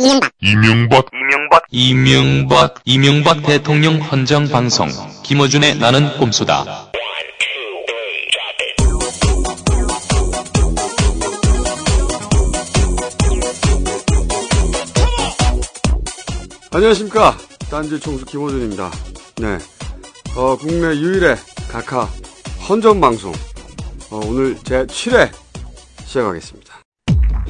이명박 이명박 이명박 이명박 이명박 대통령 헌정 방송 김어준의 나는 꼼수다. 안녕하십니까. 딴지 총수 김호준입니다. 네. 어, 국내 유일의 각하 헌정 방송. 어, 오늘 제 7회 시작하겠습니다.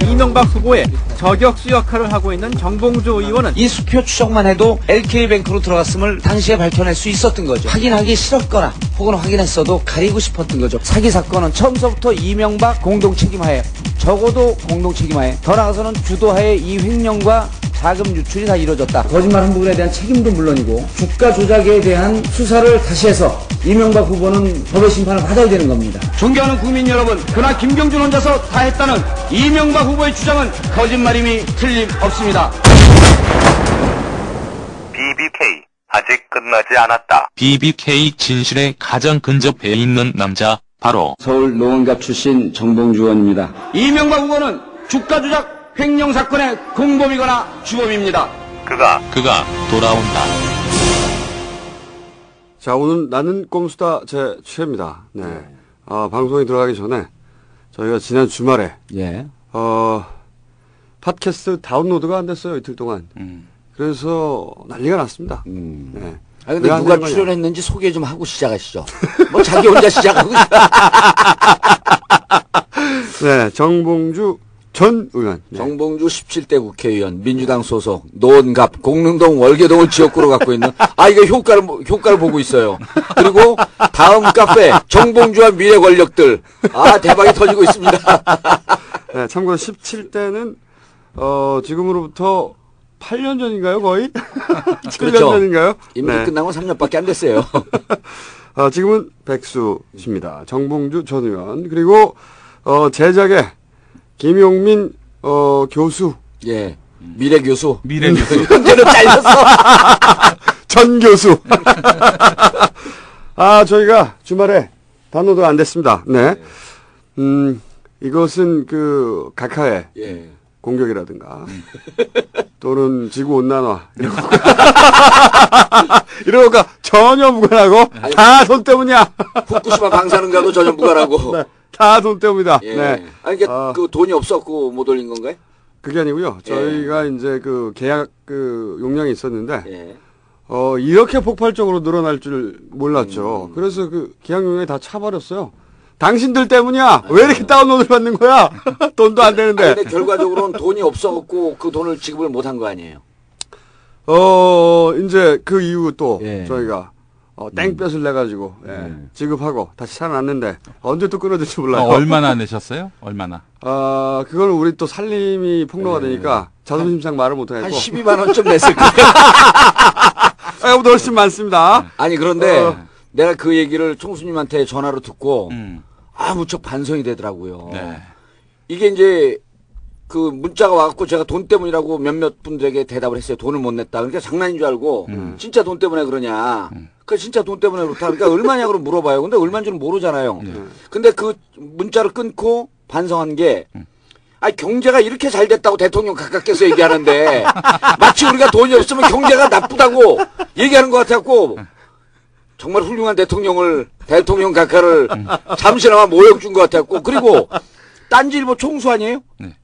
이명박 후보의 저격수 역할을 하고 있는 정봉주 의원은 이 수표 추적만 해도 LK뱅크로 들어갔음을 당시에 밝혀낼 수 있었던 거죠. 확인하기 싫었거나 혹은 확인했어도 가리고 싶었던 거죠. 사기 사건은 처음서부터 이명박 공동 책임하에 적어도 공동 책임하에 더 나아가서는 주도하에 이 횡령과 자금 유출이 다 이루어졌다. 거짓말 한 부분에 대한 책임도 물론이고 주가 조작에 대한 수사를 다시 해서 이명박 후보는 법의 심판을 받아야 되는 겁니다. 존경하는 국민 여러분, 그나 김경준 혼자서 다 했다는 이명박 후보의 주장은 거짓말임이 틀림없습니다. BBK 아직 끝나지 않았다. BBK 진실에 가장 근접해 있는 남자 바로 서울 노원갑 출신 정봉주 의원입니다. 이명박 후보는 주가 조작 횡령 사건의 공범이거나 주범입니다. 그가 그가 돌아온다. 자, 오늘 나는 꼼수다 제 7회입니다. 네. 어, 방송에 들어가기 전에 저희가 지난 주말에, 예. 어, 팟캐스트 다운로드가 안 됐어요, 이틀 동안. 그래서 난리가 났습니다. 음. 네. 아 근데 누가 거냐? 출연했는지 소개 좀 하고 시작하시죠. 뭐 자기 혼자 시작하고 네, 정봉주 전 의원. 네. 정봉주 17대 국회의원 민주당 소속 노원갑 공릉동 월계동을 지역구로 갖고 있는 아 이거 효과를 효과를 보고 있어요. 그리고 다음 카페 정봉주와 미래 권력들 아 대박이 터지고 있습니다. 네, 참고로 17대는 어, 지금으로부터 8년 전인가요, 거의? 7년 그렇죠. 전인가요? 임기 네. 끝나고 3년밖에 안 됐어요. 어, 지금은 백수 씨입니다. 정봉주 전 의원. 그리고, 어, 제작의 김용민, 어, 교수, 예. 미래 교수. 미래 교수. 현재는 잘렸어. 전 교수. 아, 저희가 주말에 다운로드가 안 됐습니다. 네. 음, 이것은 그, 각하의 예. 공격이라든가, 또는 지구 온난화, 이런 거. 이런 거가 전혀 무관하고, 다 돈 때문이야. 후쿠시마 방사능과도 전혀 무관하고. 네, 다돈 때문이다. 예. 네. 아니, 이게 어. 그 돈이 없었고 못 올린 건가요? 그게 아니고요. 저희가 이제 그 계약 그 용량이 있었는데, 예. 어, 이렇게 폭발적으로 늘어날 줄 몰랐죠. 그래서 그 계약 용량이 다 차버렸어요. 당신들 때문이야! 왜 이렇게 다운로드를 받는 거야? 돈도 안 되는데. 아니, 근데 결과적으로는 돈이 없어갖고 그 돈을 지급을 못한 거 아니에요? 어, 이제 그 이후 또 예. 저희가 어, 땡볕을 내가지고 예, 음. 지급하고 다시 살아났는데 언제 또 끊어질지 몰라요. 어, 얼마나 내셨어요? 얼마나? 아, 그걸 우리 또 살림이 폭로가 되니까 자존심상 말을 한 못하겠고. 12만 원쯤 냈을 거예요. 아, 이거보다 훨씬 많습니다. 아니 그런데 어. 내가 그 얘기를 총수님한테 전화로 듣고 음. 아 무척 반성이 되더라고요. 네. 이게 이제 그 문자가 와갖고 제가 돈 때문이라고 몇몇 분들에게 대답을 했어요. 돈을 못 냈다. 그러니까 장난인 줄 알고 음. 진짜 돈 때문에 그러냐. 그 진짜 돈 때문에 그렇다. 그러니까 얼마냐 고 물어봐요. 근데 얼마인지는 모르잖아요. 네. 근데 그 문자를 끊고 반성한 게 음. 아 경제가 이렇게 잘 됐다고 대통령 각각께서 얘기하는데 마치 우리가 돈이 없으면 경제가 나쁘다고 얘기하는 것 같았고 정말 훌륭한 대통령을 대통령 각하를 잠시나마 모욕 준 것 같았고 그리고 딴지일보 총수 아니에요? 네.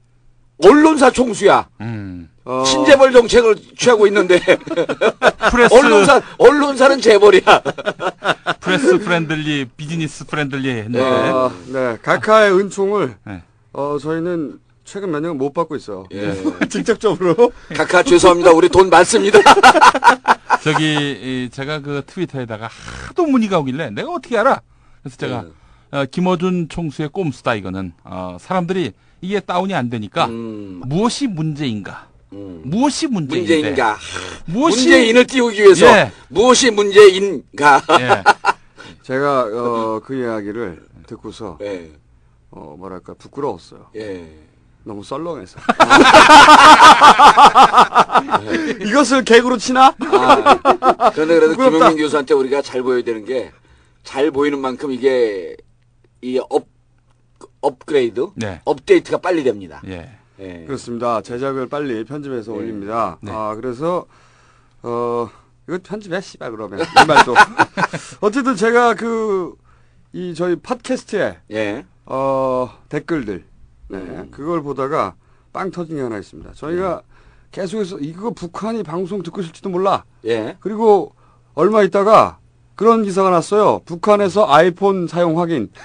언론사 총수야. 음. 어, 신재벌 정책을 취하고 있는데 프레스 언론사 언론사는 재벌이야. press friendly business friendly 했는데 어, 네, 각하의 은총을 네. 어, 저희는 최근 몇 년은 못 받고 있어요. 예. 직접적으로. 각하 죄송합니다. 우리 돈 많습니다. 저기 이, 제가 그 트위터에다가 하도 문의가 오길래 내가 어떻게 알아? 그래서 제가 네. 어, 김어준 총수의 꼼수다 이거는 어, 사람들이 이게 다운이 안 되니까 음, 무엇이 문제인가? 음. 무엇이 문제인데? 문제인가? 무엇이 문재인을 띄우기 위해서 예. 무엇이 문제인가? 예. 제가 어, 그 이야기를 듣고서 예. 어, 뭐랄까 부끄러웠어요. 예. 너무 썰렁해서. 이것을 개그로 치나? 아, 그런데 그래도 부끄럽다. 김용민 교수한테 우리가 잘 보여야 되는 게 잘 보이는 만큼 이게 이 업, 업그레이드, 네. 업데이트가 빨리 됩니다. 예. 예. 그렇습니다. 제작을 빨리 편집해서 네. 올립니다. 네. 아, 그래서, 어, 이거 편집해, 씨발, 그러면. 이 말도. 어쨌든 제가 그, 이 저희 팟캐스트에, 예. 어, 댓글들, 네, 음. 그걸 보다가 빵 터진 게 하나 있습니다. 저희가 네. 계속해서 이거 북한이 방송 듣고 있을지도 몰라. 예. 그리고 얼마 있다가 그런 기사가 났어요. 북한에서 아이폰 사용 확인.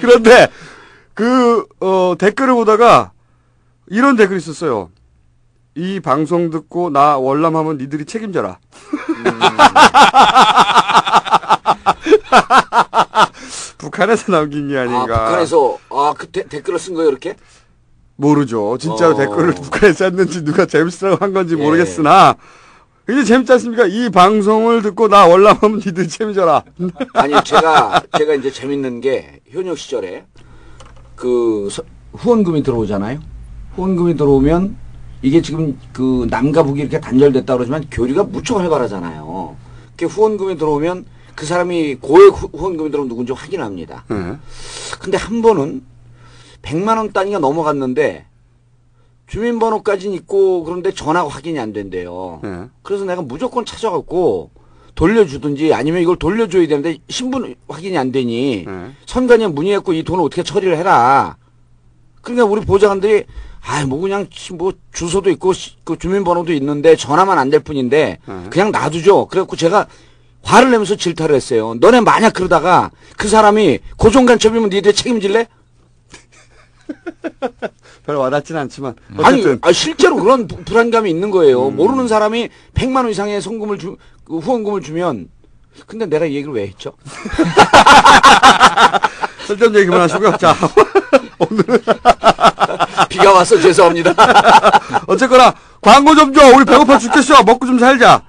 그런데 그 어, 댓글을 보다가 이런 댓글이 있었어요. 이 방송 듣고 나 월남하면 니들이 책임져라. 북한에서 남긴 게 아, 아닌가. 북한에서 아, 그 데- 댓글을 쓴 거예요, 이렇게? 모르죠. 진짜로 어. 댓글을 북한에 썼는지 누가 재밌으라고 한 건지 예. 모르겠으나 이게 재밌지 않습니까? 이 방송을 듣고 나 월남하면 니들 책임져라. 아니 제가 제가 이제 재밌는 게 현역 시절에 그 서- 후원금이 들어오잖아요. 후원금이 들어오면 이게 지금 그 남과 북이 이렇게 단절됐다 그러지만 교류가 무척 활발하잖아요. 그 후원금이 들어오면 그 사람이 고액 후- 후원금이 들어오면 누군지 확인합니다. 네. 근데 한 번은 100만 원 단위가 넘어갔는데 주민번호까지는 있고 그런데 전화가 확인이 안 된대요. 네. 그래서 내가 무조건 찾아갖고 돌려주든지 아니면 이걸 돌려줘야 되는데 신분 확인이 안 되니 네. 선관위에 문의했고 이 돈을 어떻게 처리를 해라. 그러니까 우리 보좌관들이 아이 뭐 그냥 시- 뭐 주소도 있고 시- 그 주민번호도 있는데 전화만 안 될 뿐인데 네. 그냥 놔두죠. 그래갖고 제가 화를 내면서 질타를 했어요. 너네 만약 그러다가 그 사람이 고정간첩이면 니들 책임질래? 별 와닿진 않지만 아니, 어쨌든 아, 실제로 그런 부- 불안감이 있는 거예요. 모르는 사람이 100만 원 이상의 성금을 주, 그 후원금을 주면 근데 내가 이 얘기를 왜 했죠? 쓸데없는 얘기 그만하시고요. 자 비가 와서 죄송합니다. 어쨌거나 광고 좀 줘. 우리 배고파 죽겠어. 먹고 좀 살자.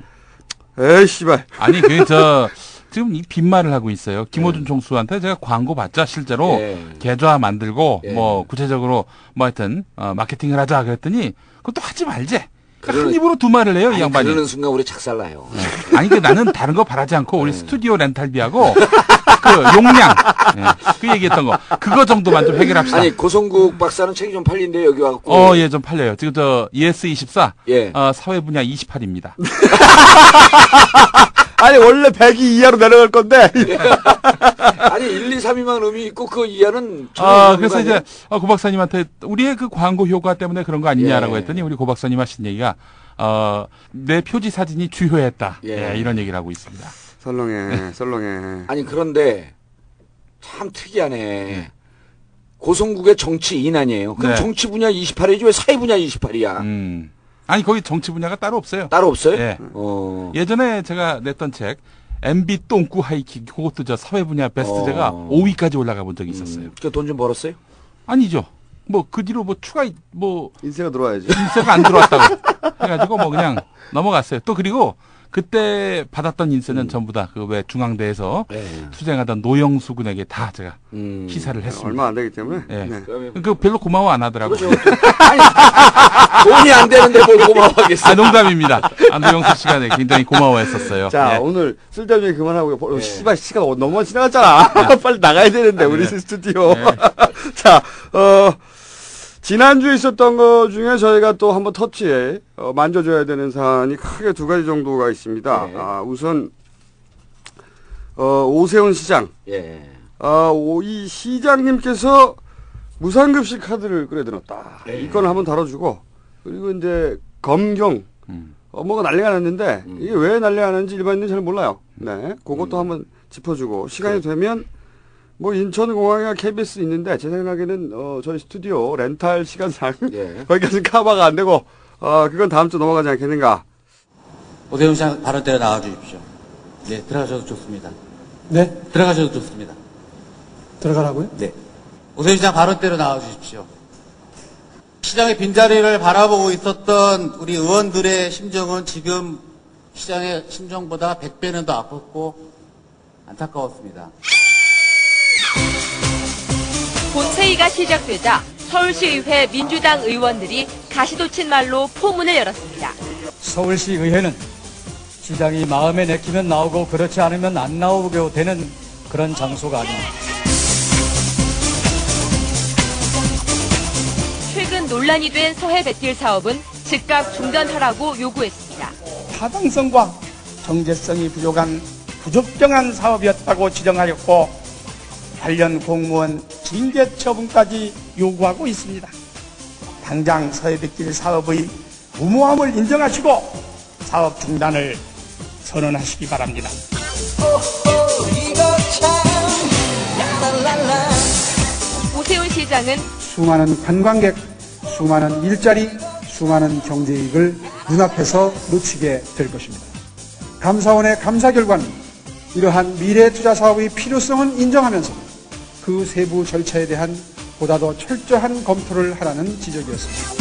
에이 씨발. 아니 그저 지금 이 빈말을 하고 있어요. 김호준 총수한테 제가 광고 받자 실제로 예. 계좌 만들고 예. 뭐 구체적으로 뭐 하여튼 어, 마케팅을 하자 그랬더니 그것도 하지 말지. 그러니까 한 입으로 두 말을 해요 이 아니, 양반이. 그러는 순간 우리 작살나요. 아니 그 나는 다른 거 바라지 않고 네. 우리 스튜디오 렌탈비하고 그 용량 예, 그 얘기했던 거 그거 정도만 좀 해결합시다. 아니 고성국 박사는 책이 좀 팔린데 여기 와갖고 어, 예, 좀 팔려요. 지금 저 ES24 예. 어, 사회 분야 28입니다. 아니 원래 100이 이하로 내려갈 건데 아니 1, 2, 3위만 의미 있고 그 이하는 아, 그래서 거 이제? 어, 고 박사님한테 우리의 그 광고 효과 때문에 그런 거 아니냐라고 예. 했더니 우리 고 박사님 하신 얘기가 어, 내 표지 사진이 주요했다. 예. 예, 이런 얘기를 하고 있습니다. 설렁해 설렁해. 아니 그런데 참 특이하네. 고성국의 정치인 아니에요. 그럼 네. 정치 분야 28이지 왜 사회 분야 28이야? 음. 아니, 거기 정치 분야가 따로 없어요. 따로 없어요? 예. 어. 예전에 제가 냈던 책 MB 똥꾸 하이킥 그것도 저 사회 분야 베스트제가 어. 5위까지 올라가 본 적이 있었어요. 음, 그돈 좀 벌었어요? 아니죠. 뭐 그 뒤로 뭐 추가 뭐 인세가 들어와야지. 인세가 안 들어왔다고 해가지고 뭐 그냥 넘어갔어요. 또 그리고 그때 받았던 인세는 전부 다 그 왜 중앙대에서 네. 투쟁하던 노영수 군에게 다 제가 음. 희사를 했습니다. 얼마 안 되기 때문에. 예. 네. 그러면 그 별로 고마워 안 하더라고요. 그렇죠. 아니, 돈이 안 되는데 뭘 고마워하겠어. 아 농담입니다. 안도영수 씨가 네, 굉장히 고마워했었어요. 자 예. 오늘 쓸데없는 얘기 그만하고요. 어, 예. 씨발 시간 너무 지나갔잖아. 빨리 나가야 되는데 우리 네. 스튜디오. 네. 자 어. 지난주에 있었던 것 중에 저희가 또 한번 터치에 어, 만져줘야 되는 사안이 크게 두 가지 정도가 있습니다. 네. 아, 우선 어, 오세훈 시장. 예. 아, 오, 이 시장님께서 무상급식 카드를 끌어들였다. 네. 이 건을 한번 다뤄주고 그리고 이제 검경 음. 어, 뭐가 난리가 났는데 음. 이게 왜 난리가 났는지 일반인은 잘 몰라요. 네, 그것도 음. 한번 짚어주고 시간이 네. 되면 뭐 인천공항이나 KBS 있는데 제 생각에는 어, 저희 스튜디오 렌탈 시간상 예. 거기까지는 커버가 안 되고 어, 그건 다음 주 넘어가지 않겠는가. 오세훈 시장 발언대로 나와 주십시오. 네, 들어가셔도 좋습니다. 네? 들어가셔도 좋습니다. 들어가라고요? 네. 오세훈 시장 발언대로 나와 주십시오. 시장의 빈자리를 바라보고 있었던 우리 의원들의 심정은 지금 시장의 심정보다 100배는 더 아팠고 안타까웠습니다. 본회의가 시작되자 서울시의회 민주당 의원들이 가시돋친 말로 포문을 열었습니다. 서울시 의회는 시장이 마음에 내키면 나오고 그렇지 않으면 안 나오게 되는 그런 장소가 아닙니다. 논란이 된 서해 배길 사업은 즉각 중단하라고 요구했습니다. 타당성과 정제성이 부족한 부적정한 사업이었다고 지정하였고 관련 공무원 징계 처분까지 요구하고 있습니다. 당장 서해백길 사업의 무모함을 인정하시고 사업 중단을 선언하시기 바랍니다. 오세훈 시장은 수많은 관광객, 수많은 일자리, 수많은 경제 이익을 눈앞에서 놓치게 될 것입니다. 감사원의 감사 결과는 이러한 미래 투자 사업의 필요성은 인정하면서 그 세부 절차에 대한 보다 더 철저한 검토를 하라는 지적이었습니다.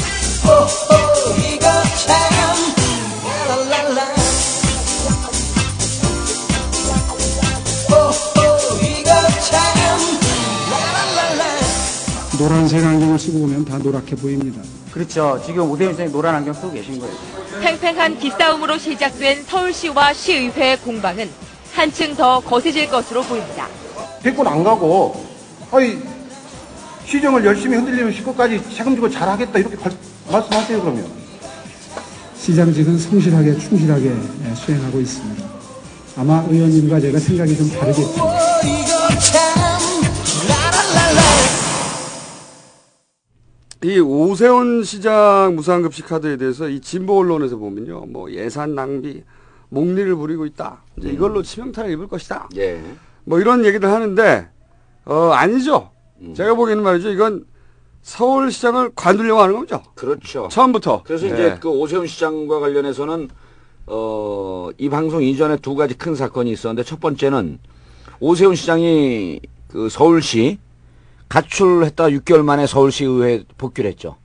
노란색 안경을 쓰고 보면 다 노랗게 보입니다. 그렇죠. 지금 오세훈 시장이 노란 안경 쓰고 계신 거예요. 팽팽한 기싸움으로 시작된 서울시와 시의회 공방은 한층 더 거세질 것으로 보입니다. 대권 안 가고, 아이, 시정을 열심히 흔들리면 시고까지 책임지고 잘하겠다, 이렇게 발- 말씀하세요, 그러면. 시장직은 성실하게, 충실하게 예, 수행하고 있습니다. 아마 의원님과 제가 생각이 좀 다르겠죠. 이 오세훈 시장 무상급식 카드에 대해서 이 진보 언론에서 보면요, 뭐 예산 낭비, 목리를 부리고 있다. 이제 이걸로 치명타를 입을 것이다. 예. 뭐 이런 얘기를 하는데 어 아니죠. 제가 보기에는 말이죠. 이건 서울시장을 관두려고 하는 거죠. 그렇죠. 처음부터. 그래서 예. 이제 그 오세훈 시장과 관련해서는 어, 이 방송 이전에 두 가지 큰 사건이 있었는데 첫 번째는 오세훈 시장이 그 서울시 가출했다 6개월 만에 서울시 의회 복귀를 했죠.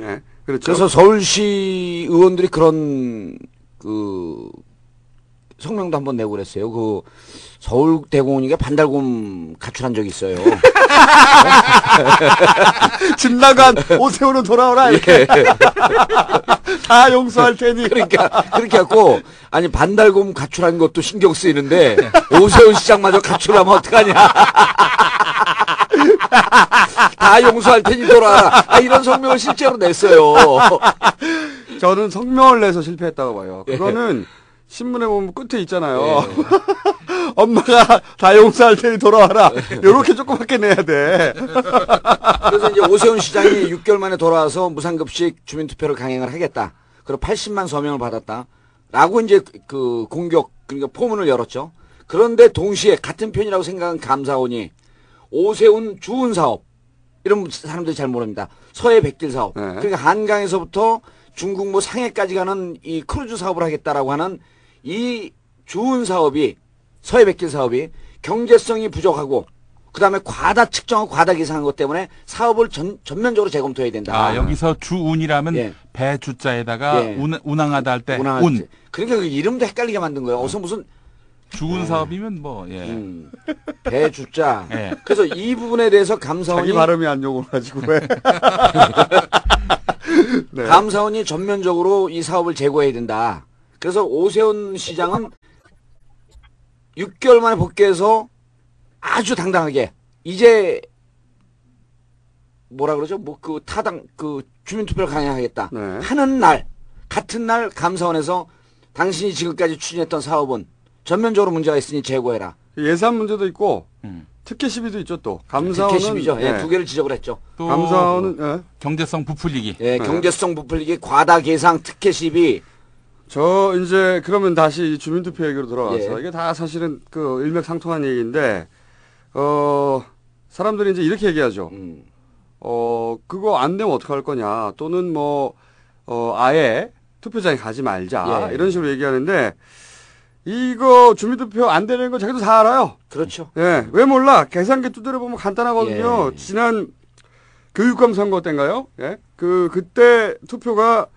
예. 그렇죠. 그래서 서울시 의원들이 그런 그 성명도 한번 내고 그랬어요. 그 서울대공원이가 반달곰 가출한 적이 있어요. 집 나간 오세훈은 돌아오라 이렇게 다 용서할 테니. 그러니까 그렇게 갖고 아니 반달곰 가출한 것도 신경 쓰이는데 오세훈 시장마저 가출하면 어떡하냐. 다 용서할 테니 돌아와라. 아, 이런 성명을 실제로 냈어요. 저는 성명을 내서 실패했다고 봐요. 예. 그거는 신문에 보면 끝에 있잖아요. 엄마가 다 용서할 테니 돌아와라. 요렇게 조그맣게 내야 돼. 그래서 이제 오세훈 시장이 6개월 만에 돌아와서 무상급식 주민투표를 강행을 하겠다. 그리고 80만 서명을 받았다. 라고 이제 그 공격, 그러니까 포문을 열었죠. 그런데 동시에 같은 편이라고 생각한 감사원이 오세훈 주운 사업. 이런 사람들이 잘 모릅니다. 서해 뱃길 사업. 그러니까 한강에서부터 중국 뭐 상해까지 가는 이 크루즈 사업을 하겠다라고 하는 이 주운 사업이 서해 뱃길 사업이 경제성이 부족하고 그 다음에 과다 측정하고 과다 계산한 것 때문에 사업을 전, 전면적으로 재검토해야 된다. 아, 여기서 주운이라면 예. 배 주자에다가 예. 운, 운항하다 할 때 운. 때. 그러니까 그 이름도 헷갈리게 만든 거예요. 어서 무슨 주운 사업이면 뭐 예. 음, 배 주자. 예. 그래서 이 부분에 대해서 감사원이 자기 발음이 안 좋은 가지고 왜. 네. 감사원이 전면적으로 이 사업을 제고해야 된다. 그래서 오세훈 시장은 6개월 만에 복귀해서 아주 당당하게 이제 뭐라 그러죠? 뭐 그 타당 그 주민투표를 강행하겠다 네. 하는 날 같은 날 감사원에서 당신이 지금까지 추진했던 사업은 전면적으로 문제가 있으니 제고해라. 예산 문제도 있고 음. 특혜 시비도 있죠 또. 감사원은 특혜심이죠. 예, 예. 두 개를 지적을 했죠. 또 감사원은 예. 경제성 부풀리기. 예, 경제성 부풀리기, 과다 계상, 특혜 시비. 저 이제 그러면 다시 주민투표 얘기로 돌아와서 예. 이게 다 사실은 그 일맥상통한 얘기인데 어 사람들이 이제 이렇게 얘기하죠. 음. 어 그거 안 되면 어떡할 거냐 또는 뭐 어, 아예 투표장에 가지 말자 예. 이런 식으로 얘기하는데 이거 주민투표 안 되는 거 자기도 다 알아요. 그렇죠. 예, 왜 몰라? 계산기 두드려 보면 간단하거든요. 예. 지난 교육감 선거 때인가요? 예, 그 그때 투표가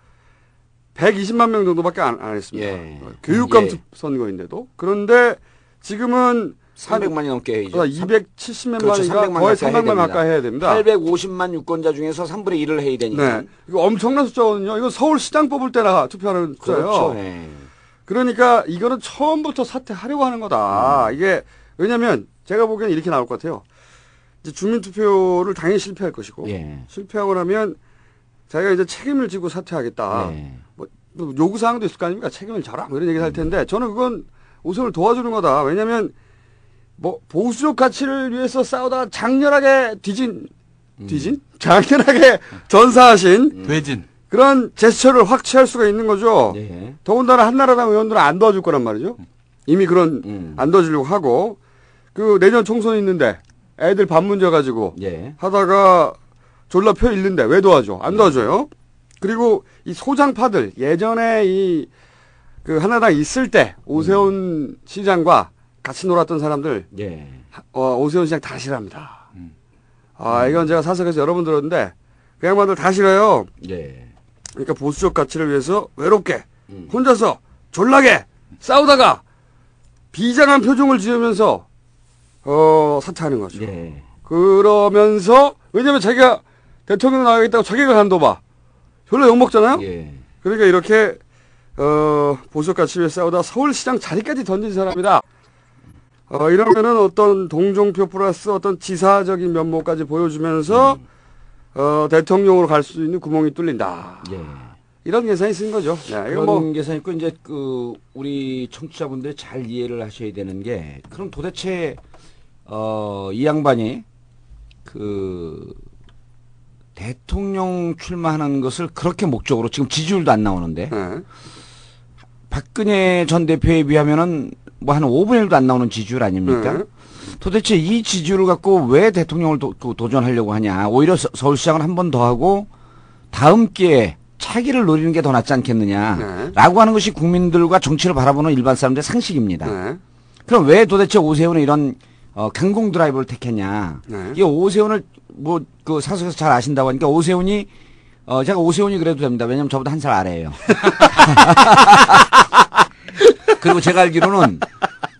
120만 명 정도밖에 안, 안 했습니다. 예. 어, 교육감 예. 투- 선거인데도 그런데 지금은 300만이 넘게 해야죠. 270만 그렇죠. 명인가 300만 거의 가까이 300만 해야 가까이 해야 됩니다. 850만 유권자 중에서 3분의 1을 해야 되니까. 네, 이거 엄청난 숫자거든요. 이거 서울시장 뽑을 때나 투표하는 숫자예요. 그렇죠. 예. 그러니까 이거는 처음부터 사퇴하려고 하는 거다. 이게 왜냐면 제가 보기엔 이렇게 나올 것 같아요. 이제 주민투표를 당연히 실패할 것이고 예. 실패하고 나면 자기가 이제 책임을 지고 사퇴하겠다. 네. 뭐, 또 요구사항도 있을 거 아닙니까? 책임을 져라. 뭐 이런 얘기를 할 텐데 저는 그건 오세훈을 도와주는 거다. 왜냐면 뭐 보수적 가치를 위해서 싸우다가 장렬하게 뒤진 뒤진? 장렬하게 전사하신 돼진. 그런 제스처를 확 취할 수가 있는 거죠. 네. 더군다나 한나라당 의원들은 안 도와줄 거란 말이죠. 이미 그런 음. 안 도와주려고 하고 그 내년 총선 있는데 애들 밥 문제 가지고 예. 하다가 졸라 표 잃는데 왜 도와줘? 안 도와줘요. 그리고 이 소장파들 예전에 이그 한나라당 있을 때 오세훈 시장과 같이 놀았던 사람들 예. 어, 오세훈 시장 다 싫어합니다. 아 이건 제가 사석에서 여러 번 들었는데 그 양반들 다 싫어요. 예. 그러니까 보수적 가치를 위해서 외롭게 혼자서 졸라게 싸우다가 비장한 표정을 지으면서 어 사퇴하는 거죠. 예. 그러면서 왜냐면 자기가 대통령 나가겠다고 자기가 간도봐. 별로 욕 먹잖아요. 예. 그러니까 이렇게 어 보수적 가치 위해 싸우다 서울시장 자리까지 던진 사람이다. 어 이러면은 어떤 동종표 플러스 어떤 지사적인 면모까지 보여주면서 어 대통령으로 갈 수 있는 구멍이 뚫린다. 예. 이런 계산이 쓴 거죠. 네, 이거 그런 뭐 계산 있고 이제 그 우리 청취자분들 잘 이해를 하셔야 되는 게 그럼 도대체 어 이 양반이 그 대통령 출마하는 것을 그렇게 목적으로 지금 지지율도 안 나오는데 네. 박근혜 전 대표에 비하면은 뭐 한 5분의 1도 안 나오는 지지율 아닙니까? 네. 도대체 이 지지율을 갖고 왜 대통령을 도, 그 도전하려고 하냐? 오히려 서, 서울시장을 한 번 더 하고 다음 기회에 차기를 노리는 게 더 낫지 않겠느냐? 네. 라고 하는 것이 국민들과 정치를 바라보는 일반 사람들의 상식입니다. 네. 그럼 왜 도대체 오세훈은 이런 어, 강공 드라이브를 택했냐? 네. 이 오세훈을 뭐 그 사석에서 잘 아신다고 하니까 오세훈이 어 제가 오세훈이 그래도 됩니다. 왜냐면 저보다 한 살 아래예요. 그리고 제가 알기로는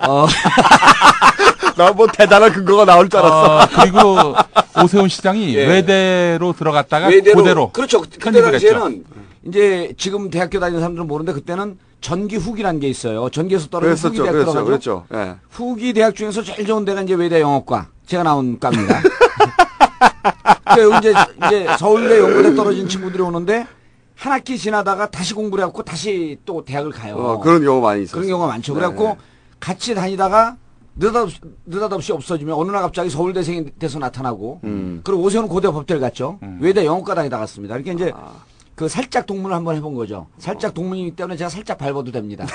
어 나 뭐 대단한 근거가 나올 줄 알았어. 어, 그리고 오세훈 시장이 예. 외대로 들어갔다가 외대로 그대로 그렇죠. 그때. 당시에는 이제 지금 대학교 다니는 사람들은 모르는데 그때는 전기 후기라는 게 있어요. 전기에서 떨어진 후기 그랬었죠, 대학 그랬죠, 들어가죠. 그랬죠. 예. 후기 대학 중에서 제일 좋은 데가 이제 외대 영어과. 제가 나온 과입니다. 그러니까 이제, 이제 서울대 연구대 떨어진 친구들이 오는데 한 학기 지나다가 다시 공부를 해갖고 다시 또 대학을 가요. 어, 그런 경우 많이 있었어요. 그런 경우가 많죠. 네, 그래갖고 네. 같이 다니다가 느닷없이, 느닷없이 없어지면 어느 날 갑자기 서울대생이 돼서 나타나고 음. 그리고 오세훈은 고대 법대를 갔죠. 외대 영어과 다니다 갔습니다. 이렇게 이제 아. 그 살짝 동문을 한번 해본 거죠. 살짝 동문이기 때문에 제가 살짝 밟아도 됩니다.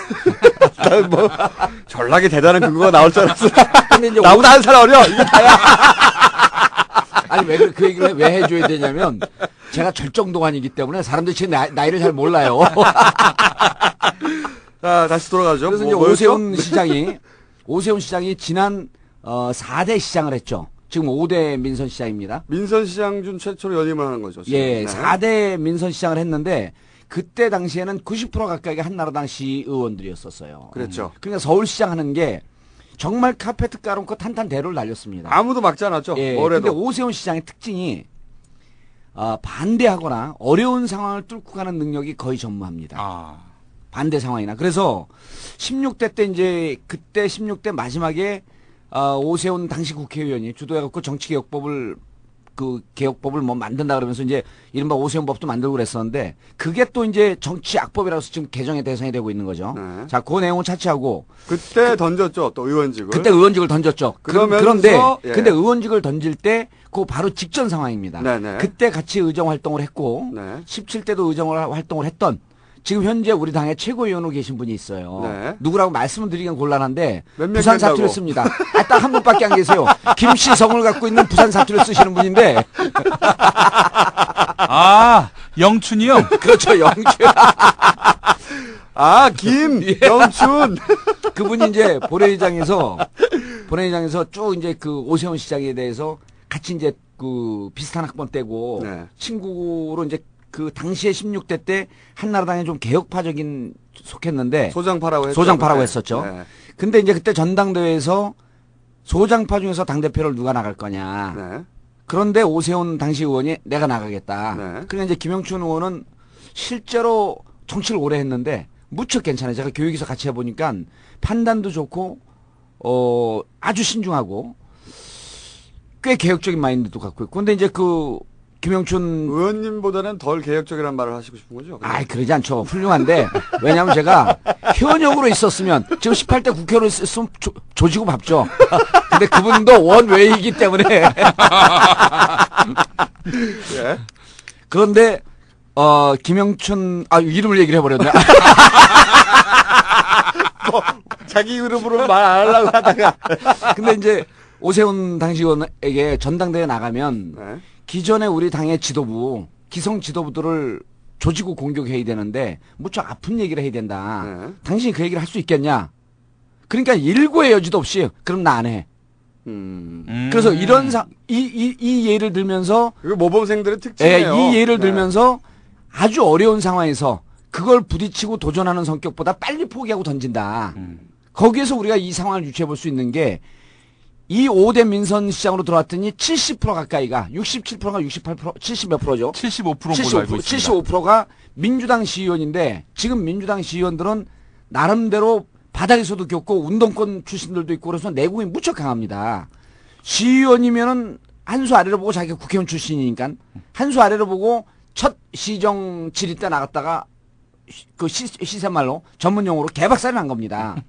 뭐 전락에 대단한 근거가 나올 줄 알았어. 근데 이제 나보다 한 살 어려. 이거 다야. 아니 왜 그 얘기를 왜 해줘야 되냐면 제가 절정 동안이기 때문에 사람들이 제 나이, 나이 를 잘 몰라요. 자, 다시 돌아가죠. 그래서 뭐, 이제? 오세훈 시장이 오세훈 시장이 지난 어 4대 시장을 했죠. 지금 5대 민선 시장입니다. 민선 시장 중 최초로 연임을 하는 거죠. 지금. 예, 네. 4대 민선 시장을 했는데 그때 당시에는 90% 가까이가 한나라당 시의원들이었었어요. 그랬죠. 그러니까 서울시장 하는 게 정말 카페트 깔아놓고 탄탄대로를 날렸습니다. 아무도 막지 않았죠. 예, 뭐래도. 근데 오세훈 시장의 특징이 어, 반대하거나 어려운 상황을 뚫고 가는 능력이 거의 전무합니다. 아, 반대 상황이나. 그래서 16대 때 이제 그때 16대 마지막에 어, 오세훈 당시 국회의원이 주도해갖고 정치개혁법을 그 개혁법을 뭐 만든다 그러면서 이제 이른바 오세훈법도 만들고 그랬었는데 그게 또 이제 정치 악법이라서 지금 개정의 대상이 되고 있는 거죠. 네. 자, 그 내용은 차치하고 그때 던졌죠. 또 의원직을. 그때 의원직을 던졌죠. 그- 그러면서, 그런데 예. 근데 의원직을 던질 때 그 바로 직전 상황입니다. 네네. 그때 같이 의정 활동을 했고 네. 17대도 의정 활동을 했던 지금 현재 우리 당의 최고위원으로 계신 분이 있어요. 네. 누구라고 말씀을 드리긴 곤란한데 부산 된다고? 사투를 씁니다. 아, 딱 한 분밖에 안 계세요. 김시성을 갖고 있는 부산 사투를 쓰시는 분인데 아 영춘이 형. 그렇죠 영주 아, 김, 예. 영춘. 그분이 이제 본회의장에서 본회의장에서 쭉 이제 그 오세훈 시장에 대해서 같이 이제 그 비슷한 학번 때고 네. 친구로 이제 그 당시에 16대 때 한나라당에 좀 개혁파적인 속했는데 소장파라고 했죠. 소장파라고 네. 했었죠. 네. 근데 이제 그때 전당대회에서 소장파 중에서 당 대표를 누가 나갈 거냐. 네. 그런데 오세훈 당시 의원이 내가 나가겠다. 네. 그러니까 이제 김영춘 의원은 실제로 정치를 오래 했는데 무척 괜찮아요. 제가 교육에서 같이 해보니까 판단도 좋고, 어, 아주 신중하고, 꽤 개혁적인 마인드도 갖고 있고. 근데 이제 그 김영춘 의원님보다는 덜 개혁적이라는 말을 하시고 싶은 거죠? 아이 그러지 않죠. 훌륭한데 왜냐하면 제가 현역으로 있었으면 지금 18대 국회로 있으면 조, 조지고 밟죠. 근데 그분도 원외이기 때문에 예. 그런데 어 김영춘 아 이름을 얘기를 해버렸네. 자기 이름으로 말 안 하려고 하다가. 근데 이제 오세훈 당시원에게 전당대회 나가면 네. 기존의 우리 당의 지도부 기성 지도부들을 조지고 공격해야 되는데 무척 아픈 얘기를 해야 된다. 네. 당신이 그 얘기를 할 수 있겠냐? 그러니까 일고의 여지도 없이 그럼 나 안 해. 음. 음. 그래서 이런 사, 이, 이, 이 예를 들면서 모범생들의 예, 특징이에요. 이 예를 네. 들면서 아주 어려운 상황에서 그걸 부딪히고 도전하는 성격보다 빨리 포기하고 던진다. 음. 거기에서 우리가 이 상황을 유추해 볼 수 있는 게 이 5대 민선 시장으로 들어왔더니 70% 가까이가 67%가 68% 70 몇 프로죠? 75% 걸로 75%, 알고 있습니다. 75%가 민주당 시의원인데 지금 민주당 시의원들은 나름대로 바닥에서도 겪고 운동권 출신들도 있고 그래서 내국이 무척 강합니다. 시의원이면은 한 수 아래로 보고 자기가 국회의원 출신이니까 한 수 아래로 보고 첫 시정 질의 때 나갔다가 시- 그 시, 시세 말로 전문 용어로 개박살이 난 겁니다.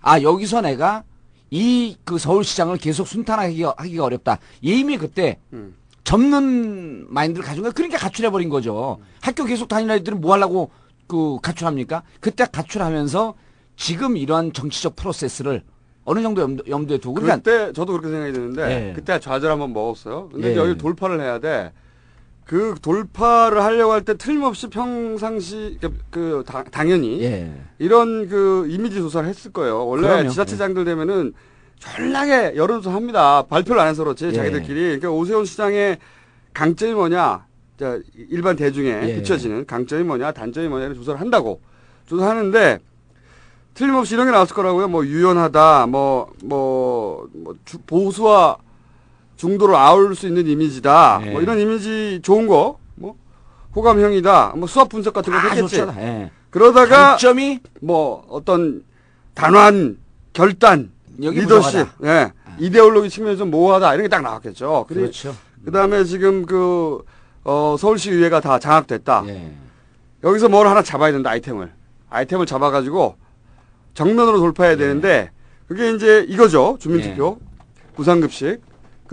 아 여기서 내가 이 그 서울시장을 계속 순탄하기가 하기가 어렵다. 이미 그때 음. 접는 마인드를 가진 거예요. 그러니까 가출해버린 거죠. 학교 계속 다니는 애들은 뭐 하려고 그 가출합니까? 그때 가출하면서 지금 이러한 정치적 프로세스를 어느 정도 염두, 염두에 두고 그러니까 그때 저도 그렇게 생각이 드는데 예. 그때 좌절 한번 먹었어요. 근데 예. 이제 여기 돌파를 해야 돼. 그 돌파를 하려고 할 때 틀림없이 평상시 그, 그 다- 당연히 예. 이런 그 이미지 조사를 했을 거예요. 원래 그럼요. 지자체장들 되면은 전락에 여론조사 합니다. 발표를 안 해서 그렇지 예. 자기들끼리. 그러니까 오세훈 시장의 강점이 뭐냐? 자, 일반 대중에 예. 비춰지는 강점이 뭐냐, 단점이 뭐냐를 조사를 한다고 조사하는데 틀림없이 이런 게 나왔을 거라고요. 뭐 유연하다, 뭐뭐뭐 보수와 중도를 아울 수 있는 이미지다. 예. 뭐 이런 이미지 좋은 거, 뭐 호감형이다. 뭐 수학 분석 같은 거다 했겠지. 예. 그러다가 장점이 뭐 어떤 단환, 결단, 리더십. 예, 이데올로기 측면에서 좀 모호하다 이런 게 딱 나왔겠죠. 그렇죠. 그다음에 지금 그 어, 서울시 의회가 다 장악됐다. 예. 여기서 뭘 하나 잡아야 된다 아이템을 아이템을 잡아가지고 정면으로 돌파해야 되는데 그게 이제 이거죠 주민투표 부산급식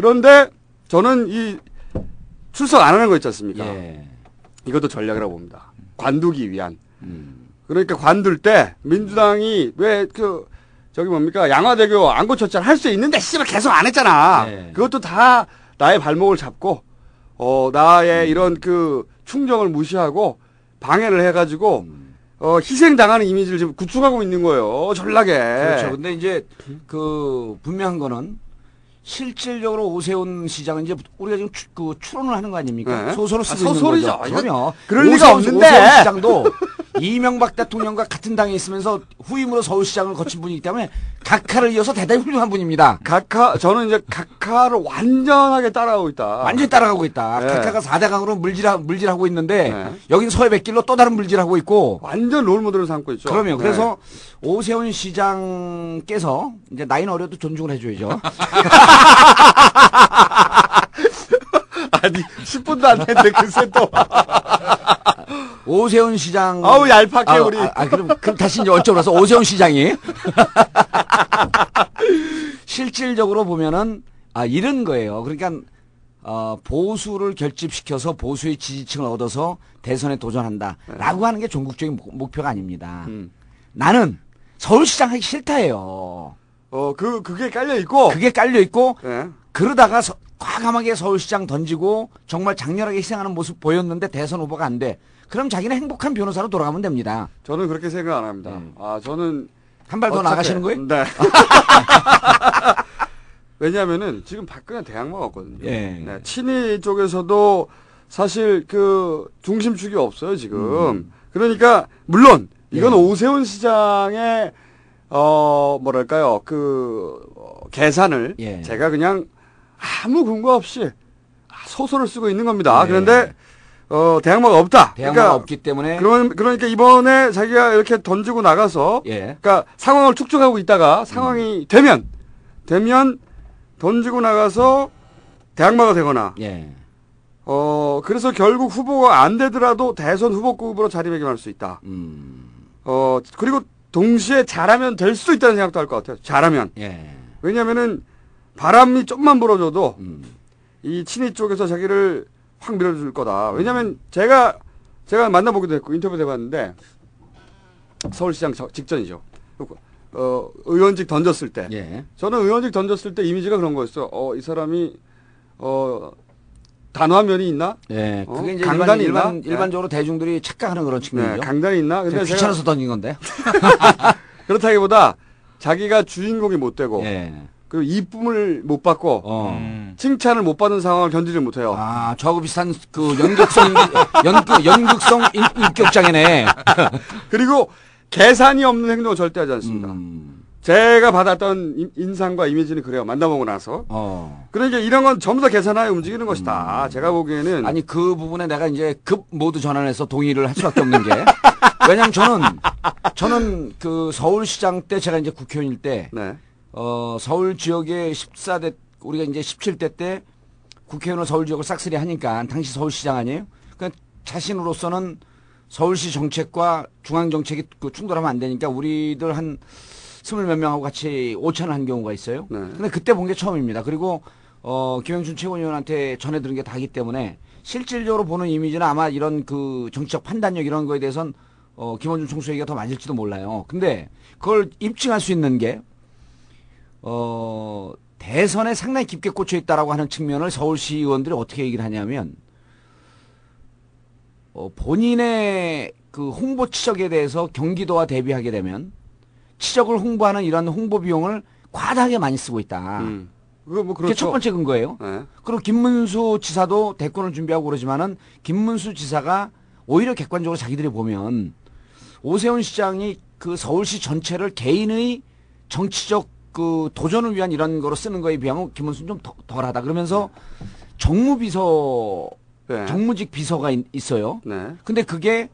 그런데 저는 이 출석 안 하는 거 있지 않습니까? 예. 이것도 전략이라고 봅니다. 관두기 위한. 음. 그러니까 관둘 때 민주당이 왜 그 저기 뭡니까 양화대교 안 고쳤잖아 할 수 있는데 씨발 계속 안 했잖아. 네. 그것도 다 나의 발목을 잡고 어 나의 이런 그 충정을 무시하고 방해를 해가지고 어 희생 당하는 이미지를 지금 구축하고 있는 거예요 전략에. 그렇죠. 근데 이제 그 분명한 거는 실질적으로 오세훈 시장은 이제 우리가 지금 추, 그 추론을 하는 거 아닙니까? 네. 소설을 아, 쓰고 있는 소설이죠. 거죠. 이거 그럼요. 그럴 리가 오세훈- 없는데. 오세훈 시장도 이명박 대통령과 같은 당에 있으면서 후임으로 서울시장을 거친 분이기 때문에 각하를 이어서 대단히 훌륭한 분입니다. 각하 저는 이제 각하를 완전하게 따라가고 있다. 완전히 따라가고 있다. 네. 각하가 4대 강으로 물질하, 물질하고 있는데 네. 여기는 서해백길로 또 다른 물질하고 있고 완전 롤 모델을 삼고 있죠. 그러면 네. 그래서 오세훈 시장께서 이제 나이는 어려도 존중을 해줘야죠. 아니 10분도 안 됐는데 글쎄 또 오세훈 시장. 아우, 얄팍해, 우리. 아, 아, 그럼, 그럼 다시 이제 어쩌고 나서 오세훈 시장이. 실질적으로 보면은, 아, 이런 거예요. 그러니까, 어, 보수를 결집시켜서 보수의 지지층을 얻어서 대선에 도전한다. 라고 하는 게 전국적인 목- 목표가 아닙니다. 음. 나는 서울시장 하기 싫다예요. 어, 그, 그게 깔려있고. 그게 깔려있고, 네. 그러다가 서- 과감하게 서울시장 던지고 정말 장렬하게 희생하는 모습 보였는데 대선 후보가 안 돼. 그럼 자기는 행복한 변호사로 돌아가면 됩니다. 저는 그렇게 생각 안 합니다. 아, 저는. 한 발 더 나가시는 거예요? 네. 왜냐면은 지금 박근혜 대항마가 없거든요. 예. 네, 친이 쪽에서도 사실 그 중심축이 없어요, 지금. 그러니까, 물론, 이건 음. 예. 오세훈 시장의, 어, 뭐랄까요, 그, 어, 계산을 예. 제가 그냥 아무 근거 없이 소설을 쓰고 있는 겁니다. 네. 그런데, 어, 대항마가 없다. 대항마가 그러니까 없기 때문에 그런, 그러니까 이번에 자기가 이렇게 던지고 나가서, 예. 그러니까 상황을 축적하고 있다가 상황이 되면, 되면 던지고 나가서 대항마가 되거나, 예. 어, 그래서 결국 후보가 안 되더라도 대선 후보급으로 자리매김할 수 있다. 음. 어, 그리고 동시에 잘하면 될 수도 있다는 생각도 할 것 같아요. 잘하면. 예. 왜냐면은 바람이 좀만 불어줘도 음. 이 친이 쪽에서 자기를 확 밀어줄 거다. 왜냐면 제가 제가 만나보기도 했고 인터뷰도 해봤는데 서울시장 저- 직전이죠. 어, 의원직 던졌을 때 예. 저는 의원직 던졌을 때 이미지가 그런 거였어. 어, 이 사람이 어 단호한 면이 있나? 예. 어? 그게 이제 강단이 일반, 일반, 있나? 일반 적으로 대중들이 착각하는 그런 네, 측면이죠. 강단이 있나? 근데 근데 제가 귀찮아서 던진 건데. 그렇다기보다 자기가 주인공이 못 되고 예. 그리고 이쁨을 못 받고 어. 음. 칭찬을 못 받는 상황을 견디질 못해요. 아, 저하고 비슷한 그 연극성, 연, 그 연극성 인, 인격장애네. 그리고 계산이 없는 행동을 절대 하지 않습니다. 음. 제가 받았던 인- 인상과 이미지는 그래요. 만나보고 나서. 어. 그러니까 이런 건 전부 다 계산하에 움직이는 것이다. 제가 보기에는 아니, 그 부분에 내가 이제 급 모두 전환해서 동의를 할 수밖에 없는 게. 왜냐면 저는, 저는 그 서울시장 때 제가 이제 국회의원일 때, 네. 어, 서울 지역의 14대, 우리가 이제 17대 때 국회의원을 서울 지역을 싹쓸이 하니까 당시 서울시장 아니에요? 그러니까 자신으로서는 서울시 정책과 중앙 정책이 그 충돌하면 안 되니까 우리들 한 스물 몇 명하고 같이 오찬을 한 경우가 있어요. 네. 근데 그때 본 게 처음입니다. 그리고 어, 김영준 최고위원한테 전해 들은 게 다기 때문에 실질적으로 보는 이미지는 아마 이런 그 정치적 판단력 이런 거에 대해선 어, 김원준 총수 얘기가 더 맞을지도 몰라요. 근데 그걸 입증할 수 있는 게 어, 대선에 상당히 깊게 꽂혀 있다라고 하는 측면을 서울시 의원들이 어떻게 얘기를 하냐면 어, 본인의 그 홍보 치적에 대해서 경기도와 대비하게 되면 치적을 홍보하는 이런 홍보 비용을 과다하게 많이 쓰고 있다. 음. 뭐 그게 그렇죠. 첫 번째 근거예요. 네. 그리고 김문수 지사도 대권을 준비하고 그러지만은 김문수 지사가 오히려 객관적으로 자기들이 보면 오세훈 시장이 그 서울시 전체를 개인의 정치적 그 도전을 위한 이런 거로 쓰는 거에 비하면 김문수는 좀 더- 덜하다. 그러면서 정무비서 네. 정무직 비서가 있, 있어요. 네. 근데 그게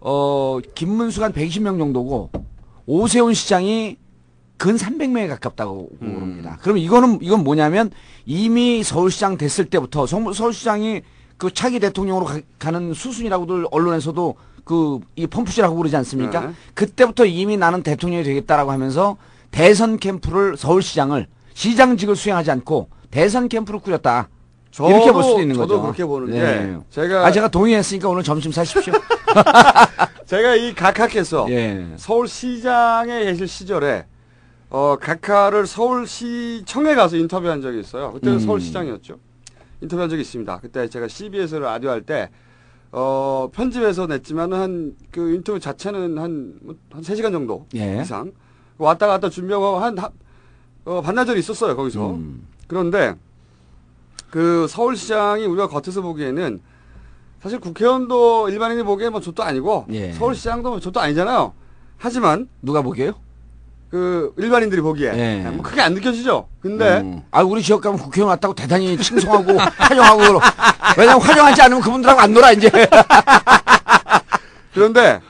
어 김문수가 한 120명 정도고 오세훈 시장이 근 300명에 가깝다고 음. 그럽니다. 그럼 이거는 이건 뭐냐면 이미 서울시장 됐을 때부터 성- 서울시장이 그 차기 대통령으로 가, 는 수순이라고들 언론에서도 그 이 펌프질하고 그러지 않습니까? 네. 그때부터 이미 나는 대통령이 되겠다라고 하면서 대선 캠프를 서울시장을 시장직을 수행하지 않고 대선 캠프를 꾸렸다. 저도, 이렇게 볼 수도 있는 저도 거죠. 그렇게 보는데 네. 제가 아 제가 동의했으니까 오늘 점심 사십시오. 제가 이 각하께서 예. 서울시장에 계실 시절에 어, 각하를 서울시청에 가서 인터뷰한 적이 있어요. 그때는 음. 서울시장이었죠. 인터뷰한 적이 있습니다. 그때 제가 CBS를 라디오 할 때, 어, 편집해서 냈지만 한, 그 인터뷰 자체는 한, 뭐, 한 3시간 정도 예. 이상. 왔다 갔다 준비하고 한, 한 어, 반나절이 있었어요, 거기서. 음. 그런데, 그 서울시장이 우리가 겉에서 보기에는 사실 국회의원도 일반인이 보기에 뭐 저도 아니고, 예. 서울시장도 뭐 저도 아니잖아요. 하지만, 누가 보게요? 그 일반인들이 보기에 예. 뭐 크게 안 느껴지죠. 근데 음. 아 우리 지역 가면 국회의원 왔다고 대단히 칭송하고 환영하고 그러. 왜냐면 환영하지 않으면 그분들하고 안 놀아 이제. 그런데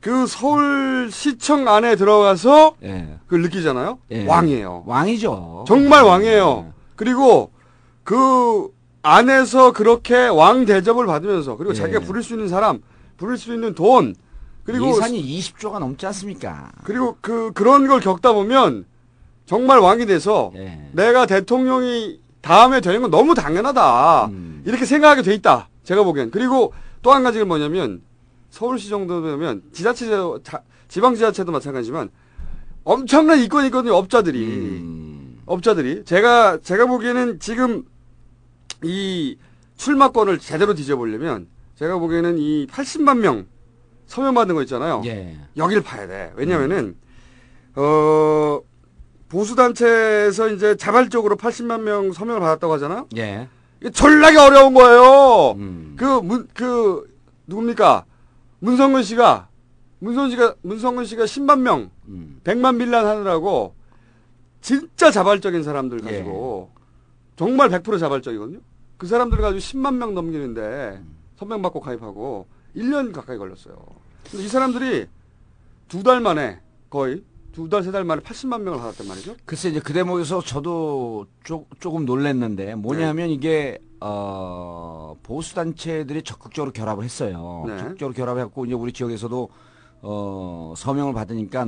그 서울시청 안에 들어가서 예. 그걸 느끼잖아요. 예. 왕이에요. 왕이죠. 정말 왕이에요. 그리고 그 안에서 그렇게 왕 대접을 받으면서 그리고 예. 자기가 부릴 수 있는 사람, 부릴 수 있는 돈 그리고 예산이 20조가 넘지 않습니까? 그리고 그 그런 걸 겪다 보면 정말 왕이 돼서 예. 내가 대통령이 다음에 되는 건 너무 당연하다. 음. 이렇게 생각하게 돼 있다. 제가 보기엔. 그리고 또 한 가지가 뭐냐면 서울시 정도 되면 지자체, 자- 지방 지자체도 마찬가지지만 엄청난 이권이 있거든요. 업자들이. 음. 업자들이. 제가, 제가 보기에는 지금 이 출마권을 제대로 뒤져보려면 제가 보기에는 이 80만 명 서명 받은 거 있잖아요. 예. 여기를 봐야 돼. 왜냐면은, 어, 보수 단체에서 이제 자발적으로 80만 명 서명을 받았다고 하잖아요? 예. 이게 전락이 어려운 거예요. 음. 그, 문, 그, 누굽니까? 문성근 씨가, 문성근 씨가, 문성근 씨가 10만 명, 음. 100만 밀란 하느라고, 진짜 자발적인 사람들 가지고, 정말 100% 자발적이거든요? 그 사람들 가지고 10만 명 넘기는데, 서명 받고 가입하고, 1년 가까이 걸렸어요. 근데 이 사람들이 두 달 만에, 거의, 두 달, 세 달 만에 80만 명을 받았단 말이죠? 글쎄 이제 그 대목에서 저도 조, 조금 놀랬는데 뭐냐면 이게 어, 보수 단체들이 적극적으로 결합을 했어요. 네. 적극적으로 결합했고 이제 우리 지역에서도 어, 서명을 받으니까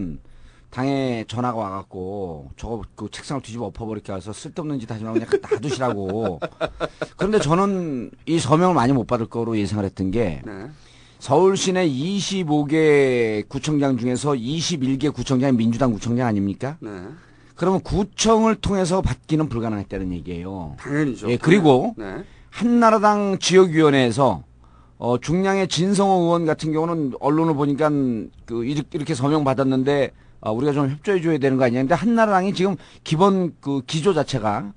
당에 전화가 와갖고 저거 그 책상을 뒤집어 엎어버리게 해서 쓸데없는 짓 하지 말고 그냥 놔두시라고. 그런데 저는 이 서명을 많이 못 받을 거로 예상을 했던 게 네. 서울 시내 25개 구청장 중에서 21개 구청장이 민주당 구청장 아닙니까? 네. 그러면 구청을 통해서 받기는 불가능했다는 얘기예요. 당연히죠. 예, 그리고 네. 한나라당 지역위원회에서 어, 중량의 진성호 의원 같은 경우는 언론을 보니까 그 이렇게, 이렇게 서명 받았는데 어, 우리가 좀 협조해 줘야 되는 거 아니냐. 근데 한나라당이 지금 기본 그 기조 자체가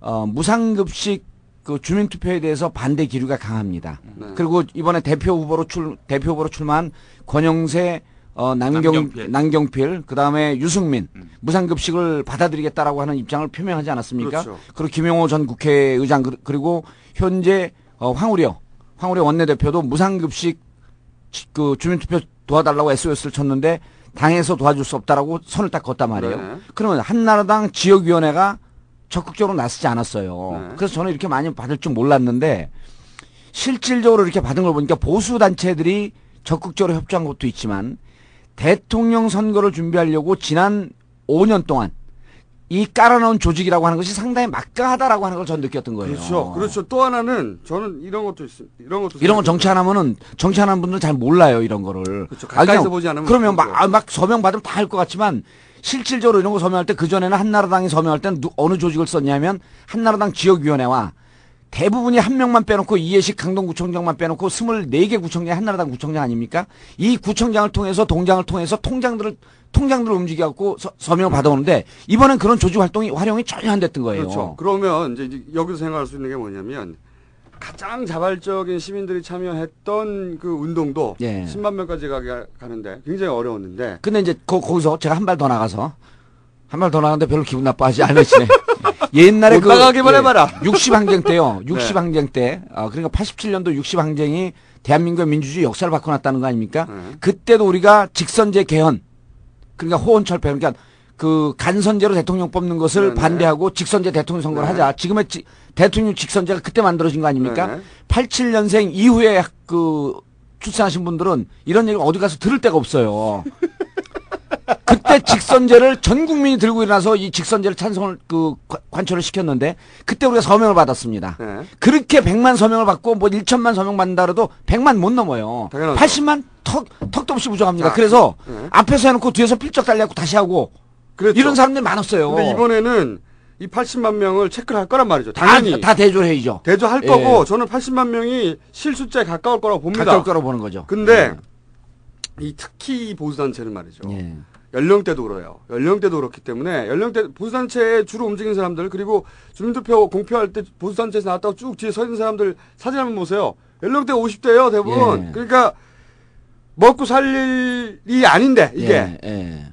어, 무상급식 그 주민투표에 대해서 반대 기류가 강합니다. 네. 그리고 이번에 대표 후보로 출 대표 후보로 출마한 권영세 어, 남경, 남경필. 남경필, 그 다음에 유승민, 무상급식을 받아들이겠다라고 하는 입장을 표명하지 않았습니까? 그렇죠. 그리고 김용호 전 국회의장, 그- 그리고 현재, 어, 황우려, 황우려 원내대표도 무상급식, 지- 그, 주민투표 도와달라고 SOS를 쳤는데, 당에서 도와줄 수 없다라고 선을 딱 걷단 말이에요. 네. 그러면 한나라당 지역위원회가 적극적으로 나서지 않았어요. 네. 그래서 저는 이렇게 많이 받을 줄 몰랐는데, 실질적으로 이렇게 받은 걸 보니까 보수 단체들이 적극적으로 협조한 것도 있지만 대통령 선거를 준비하려고 지난 5년 동안 이 깔아놓은 조직이라고 하는 것이 상당히 막강하다라고 하는 걸 전 느꼈던 거예요. 그렇죠. 그렇죠. 또 하나는 저는 이런 것도 있습니다. 이런 것도 이런 건 생각해요. 정치 안 하면은 정치 안 하는 분들은 잘 몰라요 이런 거를. 그렇죠. 아, 가까이서 보지 않으면 그러면 막, 모르죠. 아, 막 서명 받으면 다 할 것 같지만 실질적으로 이런 거 서명할 때 그 전에는 한나라당이 서명할 때는 누- 어느 조직을 썼냐면 한나라당 지역위원회와 대부분이 한 명만 빼놓고 이해식 강동구청장만 빼놓고 24개 구청장이 한나라당 구청장 아닙니까? 이 구청장을 통해서 동장을 통해서 통장들을 통장들을 움직여갖고 서, 서명을 받아오는데 이번엔 그런 조직 활동이 활용이 전혀 안 됐던 거예요. 그렇죠. 그러면 이제 이제 여기서 생각할 수 있는 게 뭐냐면 가장 자발적인 시민들이 참여했던 그 운동도 예. 10만 명까지 가게 가는데 굉장히 어려웠는데 근데 이제 거, 거기서 제가 한 발 더 나가서 한 발 더 나가는데 별로 기분 나빠하지 않으시네. 옛날에 그못 나가기만 해봐라. 60항쟁 때요. 60 네. 항쟁 때. 아, 그러니까 87년도 60 항쟁이 대한민국의 민주주의 역사를 바꿔놨다는 거 아닙니까? 네. 그때도 우리가 직선제 개헌 그러니까 호원철폐 그러니까 그 간선제로 대통령 뽑는 것을 네네. 반대하고 직선제 대통령 선거를 네. 하자. 지금의 지- 대통령 직선제가 그때 만들어진 거 아닙니까? 네네. 87년생 이후에 그 출산하신 분들은 이런 얘기 어디 가서 들을 데가 없어요. 그때 직선제를 전 국민이 들고 일어나서 이 직선제를 찬성을 그 관- 관철을 시켰는데 그때 우리가 서명을 받았습니다. 네. 그렇게 100만 서명을 받고 뭐 1천만 서명 받는다 그래도 100만 못 넘어요. 당연하죠. 80만 턱 턱도 없이 부족합니다. 자, 그래서 네. 앞에서 해놓고 뒤에서 필적 달려고 다시 하고 그랬죠. 이런 사람들이 많았어요. 근데 이번에는 이 80만 명을 체크를 할 거란 말이죠. 다, 당연히 다 대조해야죠. 대조할 예. 거고 저는 80만 명이 실숫자에 가까울 거라고 봅니다. 가까울 거라고 보는 거죠. 근데 이 특히 이 보수단체는 말이죠. 예. 연령대도 그래요. 연령대도 그렇기 때문에 연령대 보수단체에 주로 움직이는 사람들 그리고 주민투표 공표할 때 보수단체에서 나왔다고 쭉 뒤에 서 있는 사람들 사진 한번 보세요. 연령대 50대예요 대부분. 예. 그러니까 먹고 살 일이 아닌데 이게 예, 예.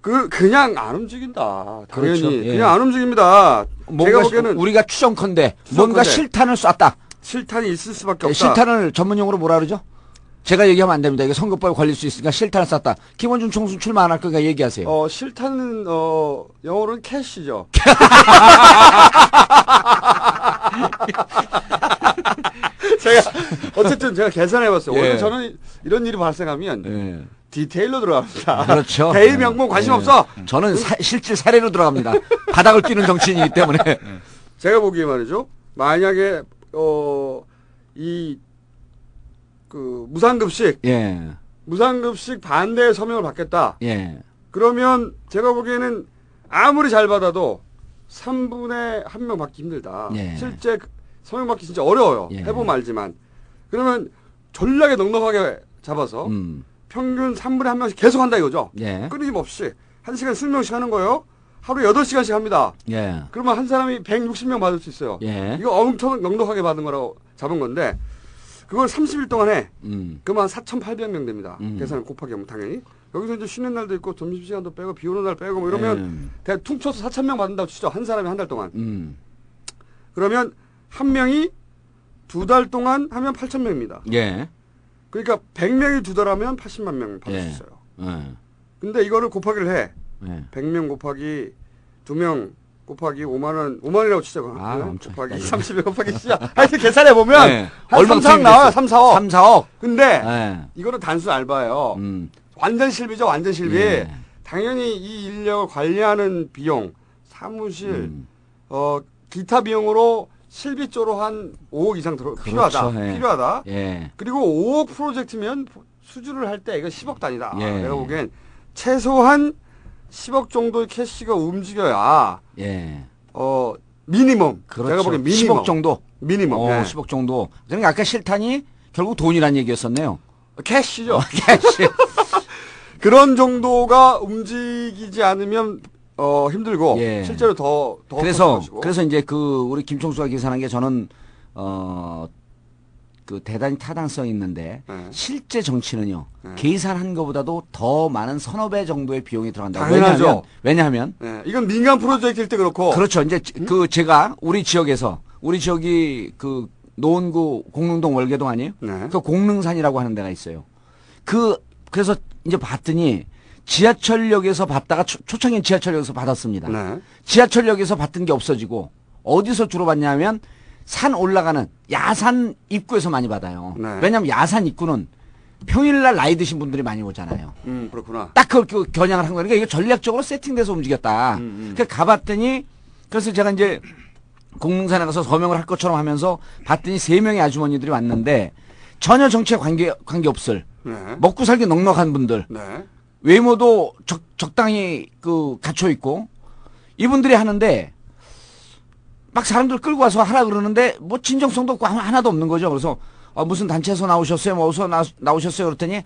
그 그냥 안 움직인다. 당연히 그렇죠. 예. 그냥 안 움직입니다. 제가 뭔가 보기에는 우리가 추정컨대 뭔가 추정컨대. 실탄을 쐈다. 실탄이 있을 수밖에 예, 없다. 실탄을 전문용어로 뭐라 그러죠? 제가 얘기하면 안 됩니다. 이게 선거법에 걸릴 수 있으니까 실탄을 쐈다. 김원준 총수 출마 안 할 거니까 얘기하세요. 어 실탄은 어 영어로는 캐시죠. 제가 어쨌든 제가 계산해봤어요. 예. 원래 저는 이런 일이 발생하면 예. 디테일로 들어갑니다. 그렇죠. 대의 명분 관심 예. 없어. 저는 사- 실질 사례로 들어갑니다. 바닥을 뛰는 정치인이기 때문에. 제가 보기에 말이죠. 만약에 어 이 그 무상급식 예. 무상급식 반대 서명을 받겠다. 예. 그러면 제가 보기에는 아무리 잘 받아도 3분의 1명 받기 힘들다. 예. 실제 그 서명 받기 진짜 어려워요. 예. 해보면 알지만. 그러면 전략에 넉넉하게 잡아서 음. 평균 3분의 1명씩 계속 한다 이거죠. 예. 끊임없이. 1시간 20명씩 하는 거예요. 하루에 8시간씩 합니다. 예. 그러면 한 사람이 160명 받을 수 있어요. 예. 이거 엄청 넉넉하게 받은 거라고 잡은 건데 그걸 30일 동안 해. 음. 그러면 한 4,800명 됩니다. 음. 계산을 곱하기 하면 당연히. 여기서 이제 쉬는 날도 있고 점심시간도 빼고 비 오는 날 빼고 뭐 이러면 음. 대 퉁쳐서 4,000명 받는다고 치죠. 한 사람이 한 달 동안. 음. 그러면 한 명이 두 달 동안 하면 8,000명입니다. 예. 그러니까 100명이 두 달 하면 80만 명 받을 예. 수 있어요. 예. 근데 이거를 곱하기를 해. 예. 100명 곱하기 2명 곱하기 5만 원, 5만 원이라고 치자. 그럼. 아, 네? 엄청 곱하기 있다, 30에 곱하기 시야. 하여튼 계산해 보면 네. 한 얼마나 3, 4억 투입이 나와요. 됐어요? 3, 4억. 3, 4억. 근데 네. 이거는 단순 알바예요. 음. 완전 실비죠, 완전 실비. 예. 당연히 이 인력을 관리하는 비용, 사무실, 음. 어, 기타 비용으로 실비 쪽으로 한 5억 이상 들어, 필요하다. 예. 필요하다. 예. 그리고 5억 프로젝트면 수주를 할 때 이거 10억 단위다. 예. 내가 보기엔 최소한 10억 정도의 cash가 움직여야 예. 어 minimum. 그렇죠. 내가 보기엔 minimum. 10억 정도. minimum. 어, 예. 10억 정도. 그러니까 아까 실탄이 결국 돈이란 얘기였었네요. cash죠. cash. 그런 정도가 움직이지 않으면 어 힘들고 예. 실제로 더더 그래서 그래서 이제 그 우리 김총수가 계산한 게 저는 어 그 대단히 타당성 있는데 네. 실제 정치는요 네. 계산한 것보다도 더 많은 서너 배 정도의 비용이 들어간다고 당연하죠. 왜냐하면 왜냐하면 예, 이건 민간 프로젝트일 때 그렇고 그렇죠 이제 그 제가 우리 지역에서 우리 지역이 그 노원구 공릉동 월계동 아니에요? 네. 그 공릉산이라고 하는 데가 있어요. 그 그래서 이제 봤더니 지하철역에서 받다가 초, 초창기 지하철역에서 받았습니다. 네. 지하철역에서 받던 게 없어지고 어디서 주로 받냐면 산 올라가는 야산 입구에서 많이 받아요. 네. 왜냐하면 야산 입구는 평일날 나이 드신 분들이 많이 오잖아요. 음 그렇구나. 딱 그, 그 겨냥을 한 거니까 이게 전략적으로 세팅돼서 움직였다. 음, 음. 그러니까 가봤더니 그래서 제가 이제 공릉산에 가서 서명을 할 것처럼 하면서 봤더니 세 명의 아주머니들이 왔는데 전혀 정치에 관계 관계 없을 네. 먹고 살기 넉넉한 분들 네. 외모도 적, 적당히 그 갖춰 있고 이분들이 하는데 막 사람들 끌고 와서 하라 그러는데 뭐 진정성도 없고 하나- 하나도 없는 거죠. 그래서 어, 무슨 단체에서 나오셨어요? 뭐 어디서 나, 나오셨어요? 그랬더니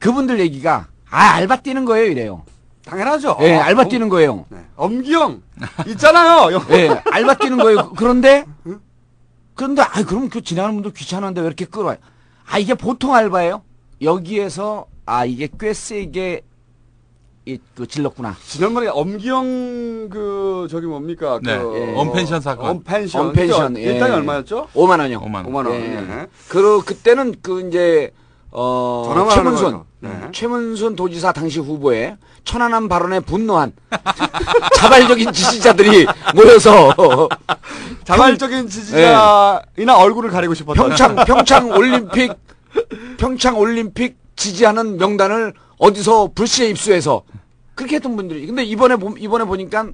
그분들 얘기가 아 알바 뛰는 거예요 이래요. 당연하죠. 예, 알바 뛰는 거예요. 네. 엄기영 있잖아요. 예, 알바 뛰는 거예요. 그런데 그런데 아 그럼 그 지나가는 분들 귀찮은데 왜 이렇게 끌어와요? 아 이게 보통 알바예요? 여기에서 아 이게 꽤 세게 이, 그 질렀구나. 지난번에 엄기영 그 저기 뭡니까 네. 그 예. 언펜션 사건. 언펜션, 그죠? 예. 일당이 얼마였죠? 5만 원이요. 5만 원. 5만 원. 예. 예. 그 그때는 그 이제 어 최문순. 네. 최문순 도지사 당시 후보에 천안함 발언에 분노한 자발적인 지지자들이 모여서 자발적인 지지자이나 얼굴을 가리고 싶었다. 평창 평창 올림픽 평창 올림픽 지지하는 명단을 어디서 불시에 입수해서 그렇게 했던 분들이 근데 이번에 보- 이번에 보니까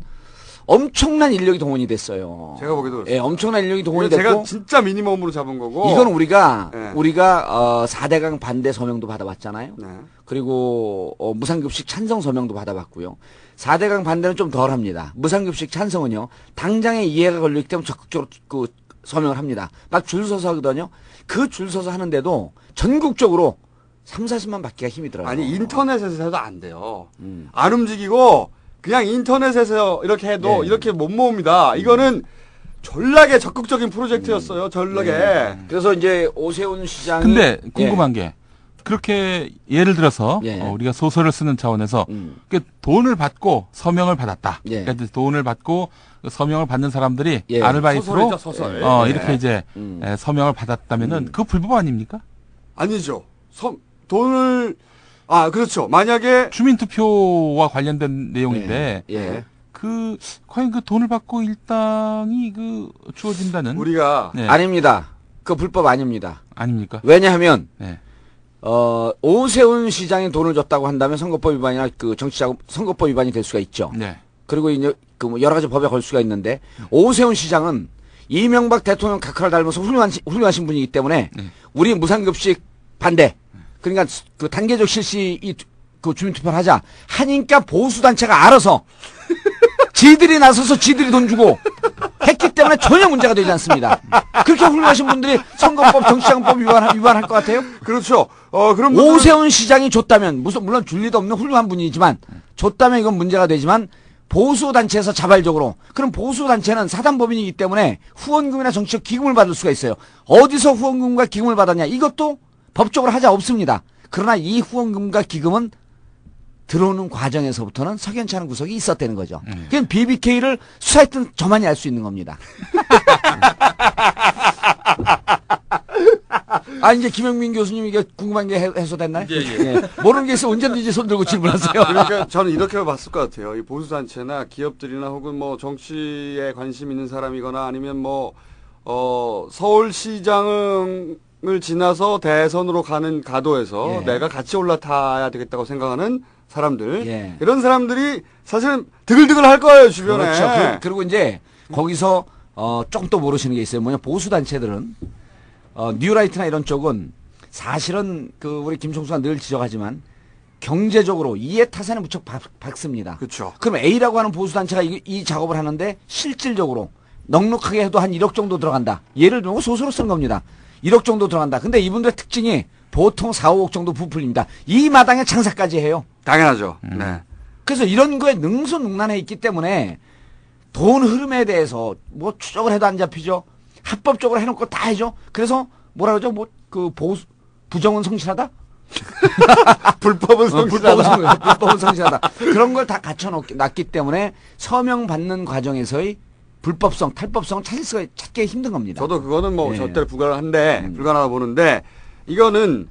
엄청난 인력이 동원이 됐어요. 제가 보기도 그렇습니다. 예, 엄청난 인력이 동원이 됐고 제가 진짜 미니멈으로 잡은 거고. 이건 우리가 예. 우리가 어 4대강 반대 서명도 받아봤잖아요. 네. 그리고 어, 무상급식 찬성 서명도 받아봤고요. 4대강 반대는 좀 덜합니다. 무상급식 찬성은요. 당장에 이해가 걸리기 때문에 적극적으로 그 서명을 합니다. 막 줄 서서 하거든요. 그 줄 서서 하는데도 전국적으로 3, 40만 받기가 힘이 들어요. 아니 인터넷에서 해도 안 돼요. 음. 안 움직이고 그냥 인터넷에서 이렇게 해도 네. 이렇게 못 모읍니다. 이거는 전략의 적극적인 프로젝트였어요. 전략에. 네. 그래서 이제 오세훈 시장이 근데 예. 궁금한 게 그렇게 예를 들어서 예. 어, 우리가 소설을 쓰는 차원에서 음. 그 돈을 받고 서명을 받았다. 예. 그러니까 돈을 받고 그 서명을 받는 사람들이 예. 아르바이트로 소설이죠, 소설. 어, 예. 이렇게 이제 음. 에, 서명을 받았다면은 그 불법 아닙니까? 아니죠. 섬- 돈을 아 그렇죠. 만약에 주민투표와 관련된 내용인데 예. 그 과연 그 돈을 받고 일당이 그 주어진다는 우리가 네. 아닙니다. 그 불법 아닙니다. 아닙니까? 왜냐하면 네. 어, 오세훈 시장이 돈을 줬다고 한다면 선거법 위반이나 그 정치자금 선거법 위반이 될 수가 있죠. 네. 그리고 이제 그뭐 여러 가지 법에 걸 수가 있는데 오세훈 시장은 이명박 대통령 각하를 닮아서 훌륭하신, 훌륭하신 분이기 때문에 네. 우리 무상급식 반대. 그러니까 그 단계적 실시 이 그 주민투표를 하자 하니까 보수 단체가 알아서 지들이 나서서 지들이 돈 주고 했기 때문에 전혀 문제가 되지 않습니다. 그렇게 훌륭하신 분들이 선거법 정치자금법 위반 위반할 것 같아요? 그렇죠. 어 분들은 오세훈 시장이 줬다면 무슨 물론 줄 리도 없는 훌륭한 분이지만 줬다면 이건 문제가 되지만 보수 단체에서 자발적으로 그럼 보수 단체는 사단 법인이기 때문에 후원금이나 정치적 기금을 받을 수가 있어요. 어디서 후원금과 기금을 받았냐 이것도 법적으로 하자 없습니다. 그러나 이 후원금과 기금은 들어오는 과정에서부터는 석연치 않은 구석이 있었다는 거죠. 그건 BBK를 수사했던 저만이 알 수 있는 겁니다. 아 이제 김영민 교수님 이게 궁금한 게 해- 해소됐나요? 예, 예. 모르는 게 있어 언제든지 손 들고 질문하세요. 그러니까 저는 이렇게 봤을 것 같아요. 이 보수 단체나 기업들이나 혹은 뭐 정치에 관심 있는 사람이거나 아니면 뭐, 어, 서울시장 을 지나서 대선으로 가는 가도에서 예. 내가 같이 올라타야 되겠다고 생각하는 사람들. 예. 이런 사람들이 사실은 드글드글 할 거예요, 주변에. 그렇죠. 그, 리고 이제 거기서 어, 조금 또 모르시는 게 있어요. 뭐냐 보수 단체들은 어, 뉴라이트나 이런 쪽은 사실은 그 우리 김총수가 늘 지적하지만 경제적으로 이해 타산에 무척 박, 박습니다. 그렇죠. 그럼 A라고 하는 보수 단체가 이, 이 작업을 하는데 실질적으로 넉넉하게 해도 한 1억 정도 들어간다. 예를 들면 소수로 쓴 겁니다. 1억 정도 들어간다. 근데 이분들의 특징이 보통 4, 5억 정도 부풀립니다. 이 마당에 장사까지 해요. 당연하죠. 네. 그래서 이런 거에 능수능란해 있기 때문에 돈 흐름에 대해서 뭐 추적을 해도 안 잡히죠. 합법적으로 해놓고 다 해줘. 그래서 뭐라 그러죠? 뭐 그 보수 부정은 성실하다. 불법은 어, 불법은, 성, 불법은 성실하다. 그런 걸 다 갖춰놨기 때문에 서명 받는 과정에서의 불법성, 탈법성 찾을 수가 찾기 힘든 겁니다. 저도 그거는 뭐 예. 절대로 불가능한데 음. 불가능하다 보는데 이거는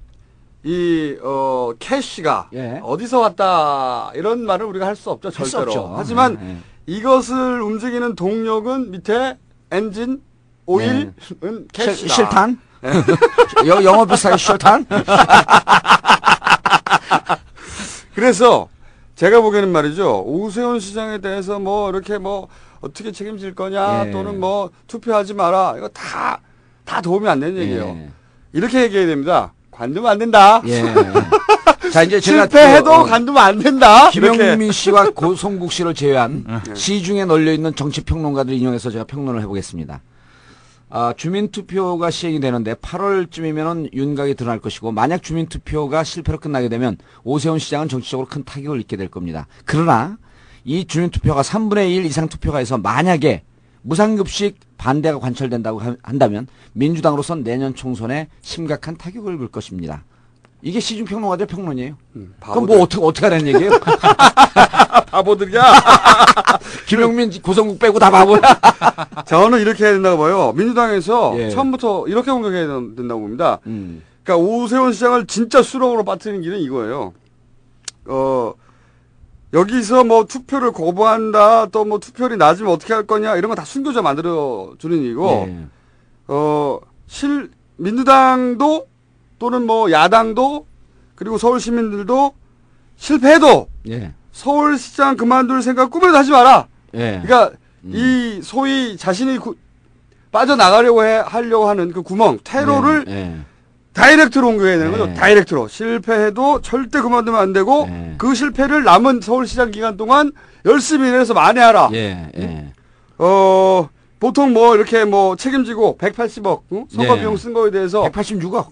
이 어, 캐시가 예. 어디서 왔다 이런 말을 우리가 할 수 없죠 절대로. 없죠. 하지만 예, 예. 이것을 움직이는 동력은 밑에 엔진 오일은 실, 캐시다. 실탄? 여- 영어 비슷하게 실탄? 그래서 제가 보기에는 말이죠 오세훈 시장에 대해서 뭐 이렇게 뭐 어떻게 책임질 거냐 예. 또는 뭐 투표하지 마라 이거 다 다 도움이 안 되는 얘기예요. 예. 이렇게 얘기해야 됩니다. 관두면 안 된다. 예. 자, 이제 제가 실패해도 또, 어, 관두면 안 된다. 김영민. 씨와 고성국 씨를 제외한 시중에 널려 있는 정치 평론가들 인용해서 제가 평론을 해보겠습니다. 아, 주민투표가 시행이 되는데 8월쯤이면 윤곽이 드러날 것이고 만약 주민투표가 실패로 끝나게 되면 오세훈 시장은 정치적으로 큰 타격을 입게 될 겁니다. 그러나 이 주민투표가 3분의 1 이상 투표가 해서 만약에 무상급식 반대가 관철된다고 하- 한다면 민주당으로선 내년 총선에 심각한 타격을 줄 것입니다. 이게 시중 평론가들 평론이에요. 그럼 바보들. 뭐 어떻게 어떻게 하라는 얘기예요? 바보들이야. 김용민, 고성국 빼고 다 바보야. 저는 이렇게 해야 된다고 봐요. 민주당에서 예. 처음부터 이렇게 공격해야 된- 된다고 봅니다. 음. 그러니까 오세훈 시장을 진짜 수렁으로 빠뜨리는 길은 이거예요. 어, 여기서 뭐 투표를 거부한다, 또 뭐 투표율이 낮으면 어떻게 할 거냐, 이런 거다 숨겨져 만들어 주는 일이고, 예. 어, 실, 민주당도 또는 뭐 야당도 그리고 서울 시민들도 실패해도 예. 서울시장 그만둘 생각 꿈에도 하지 마라. 예. 그러니까 이 소위 자신이 구- 빠져나가려고 해, 하려고 하는 그 구멍, 예. 예. 다이렉트로 옮겨야 되는 거죠. 네. 다이렉트로. 실패해도 절대 그만두면 안 되고 네. 그 실패를 남은 서울시장 기간 동안 열심히 일해서 만회하라. 예. 예. 어, 보통 뭐 이렇게 뭐 책임지고 180억 응? 선거 네. 비용 쓴 거에 대해서 186억.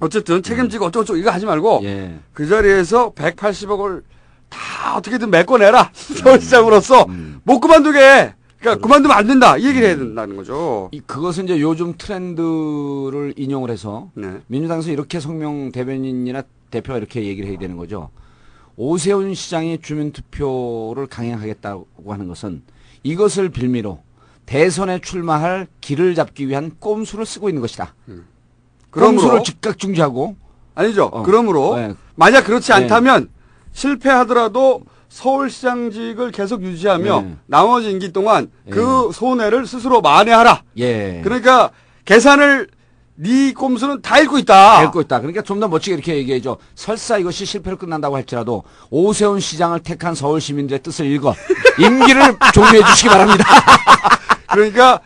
어쨌든 책임지고 어쩌고저쩌고 이거 하지 말고 예. 그 자리에서 180억을 다 어떻게든 메꿔내라. 서울시장으로서 음. 못 그만두게. 그러니까 그만두면 안 된다. 이 얘기를 해야 된다는 거죠. 이, 그것은 이제 요즘 트렌드를 인용을 해서 네. 민주당에서 이렇게 성명 대변인이나 대표가 이렇게 얘기를 해야 되는 거죠. 오세훈 시장이 주민투표를 강행하겠다고 하는 것은 이것을 빌미로 대선에 출마할 길을 잡기 위한 꼼수를 쓰고 있는 것이다. 그러므로 꼼수를 즉각 중지하고 아니죠. 어. 그러므로 네. 만약 그렇지 네. 않다면 실패하더라도 서울시장직을 계속 유지하며 네. 나머지 임기 동안 그 손해를 스스로 만회하라. 예. 그러니까 계산을 네 꼼수는 다 읽고 있다. 읽고 있다. 그러니까 좀 더 멋지게 이렇게 얘기해줘. 설사 이것이 실패로 끝난다고 할지라도 오세훈 시장을 택한 서울 시민들의 뜻을 읽어 임기를 종료해 주시기 바랍니다. 그러니까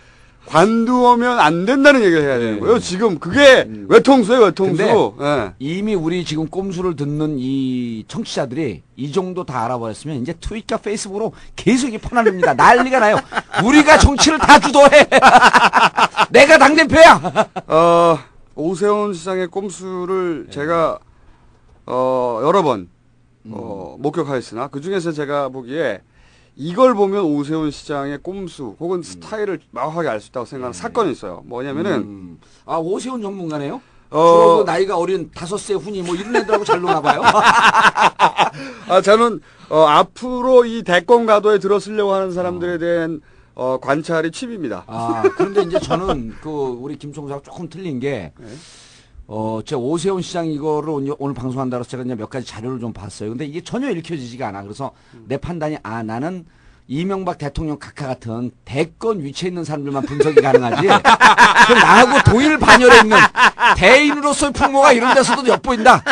관두면 안 된다는 얘기를 해야 되는 거예요. 지금 그게 외통수예요, 외통수. 네. 음. 예. 이미 우리 지금 꼼수를 듣는 이 청취자들이 이 정도 다 알아버렸으면 이제 트위터, 페이스북으로 계속 이 퍼나릅니다. 난리가 나요. 우리가 정치를 다 주도해. 내가 당대표야. 어, 오세훈 시장의 꼼수를 네. 제가 어, 여러 번 어, 음. 목격하였으나 그 중에서 제가 보기에 이걸 보면 오세훈 시장의 꼼수 혹은 스타일을 명확하게 알 수 있다고 생각하는 사건이 있어요. 뭐냐면은 음. 아 오세훈 전문가네요. 어, 그 나이가 어린 다섯 세 훈이 뭐 이런 애들하고 잘 노나 봐요. 아, 저는 어, 앞으로 이 대권 가도에 들어서려고 하는 사람들에 대한 어, 관찰이 취미입니다. 아, 그런데 이제 저는 그 우리 김 총수하고 조금 틀린 게, 네. 어, 제 오세훈 시장 이거를 오늘, 방송한다고 제가 이제 몇 가지 자료를 좀 봤어요. 근데 이게 전혀 읽혀지지가 않아. 그래서 내 판단이 아 나는 이명박 대통령 각하 같은 대권 위치에 있는 사람들만 분석이 가능하지. 그 나하고 도일 반열에 있는 대인으로서의 풍모가 이런 데서도 엿보인다.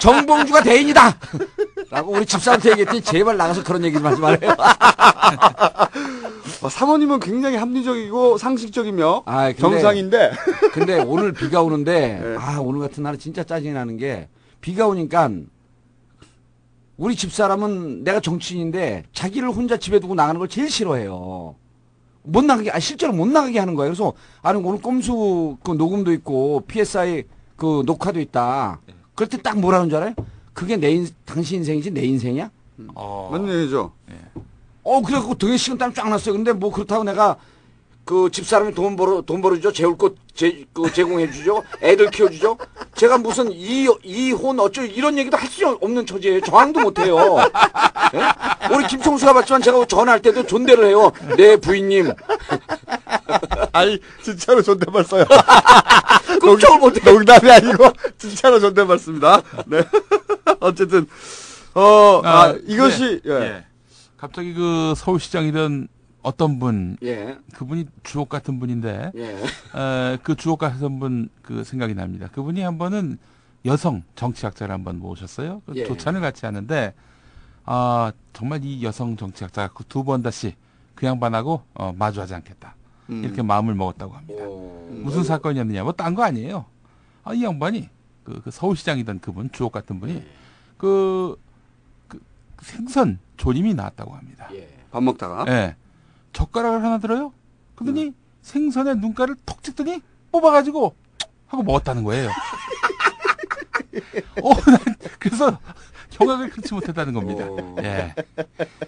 정봉주가 대인이다. 라고 우리 집사한테 얘기했더니 제발 나가서 그런 얘기 좀 하지 말아요. 어, 사모님은 굉장히 합리적이고 상식적이며 아, 근데- 정상인데 근데 오늘 비가 오는데 네. 아 오늘 같은 날은 진짜 짜증이 나는 게 비가 오니까 우리 집 사람은 내가 정치인인데 자기를 혼자 집에 두고 나가는 걸 제일 싫어해요. 못 나가게 아 실제로 못 나가게 하는 거예요. 그래서 아니 오늘 꼼수 그 녹음도 있고 PSI 그 녹화도 있다. 그럴 때 딱 뭐라는 줄 알아요? 그게 내 인, 당신 인생이지 내 인생이야? 어. 맞는 얘기죠. 어, 그래갖고 등에 식은땀 쫙 났어요. 근데 뭐 그렇다고 내가 그 집사람이 돈 벌어, 돈 벌어주죠. 재울 곳 제, 그 제공해주죠. 애들 키워주죠. 제가 무슨 이, 이혼 어쩌 이런 얘기도 할 수 없는 처지예요. 저항도 못해요. 예? 우리 김총수가 봤지만 제가 전화할 때도 존대를 해요. 네, 부인님. 아니 진짜로 존댓말 써요. 걱정을 못해. 농담이 아니고 진짜로 존댓말 씁니다. 네. 어쨌든 어 아, 이것이 네. 예. 예. 갑자기 그 서울시장이던 어떤 분, 예. 그분이 주옥 같은 분인데, 예. 어, 그 주옥 같은 분 그 생각이 납니다. 그분이 한 번은 여성 정치학자를 한번 모셨어요. 그 예. 조찬을 같이 하는데, 아, 정말 이 여성 정치학자가 그 두 번 다시 그 양반하고 어, 마주하지 않겠다. 음. 이렇게 마음을 먹었다고 합니다. 무슨 사건이었느냐? 뭐 딴 거 아니에요. 아, 이 양반이 그, 그 서울시장이던 그분 주옥 같은 분이 그, 그 생선 조림이 나왔다고 합니다. 밥 먹다가 예. 젓가락을 하나 들어요. 그러더니 생선에 눈가를 톡 찍더니 뽑아가지고 하고 먹었다는 거예요. 어, 난 그래서 경악을 금치 못했다는 겁니다. 예.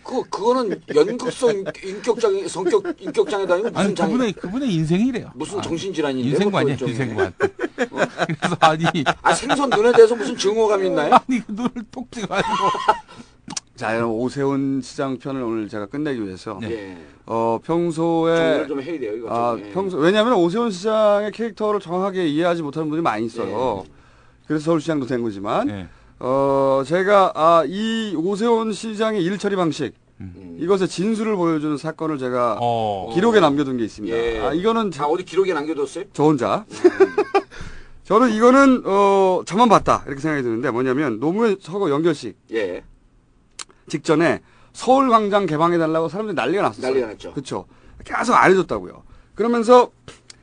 그, 그거는 연극성 인격장, 성격, 인격장애도 아니고 무슨 아니 장애, 그분의 그분의 인생이래요. 무슨 아, 정신질환인데. 인생관 아니야 그것도 일종의. 인생관. 그래서 아니 아, 생선 눈에 대해서 무슨 증오감이 있나요? 아니 그 눈을 톡 찍어가지고 자 오세훈 시장 편을 오늘 제가 끝내기 위해서 예. 어 평소에 좀 해야 돼요, 이거. 아 좀. 예. 평소 왜냐하면 오세훈 시장의 캐릭터를 정확하게 이해하지 못하는 분이 많이 있어요. 그래서 서울시장도 된 거지만 예. 어 제가 아이 오세훈 시장의 일 처리 방식 음. 이것의 진술을 보여주는 사건을 제가 어. 기록에 남겨둔 게 있습니다. 예. 아 이거는 다 어디 기록에 남겨뒀어요? 저 혼자. 저는 이거는 어 저만 봤다 이렇게 생각이 드는데 뭐냐면 노무현 서거 연결식 예. 직전에 서울광장 개방해달라고 사람들이 난리가 났었어요. 난리가 났죠. 그렇죠. 계속 안 해줬다고요. 그러면서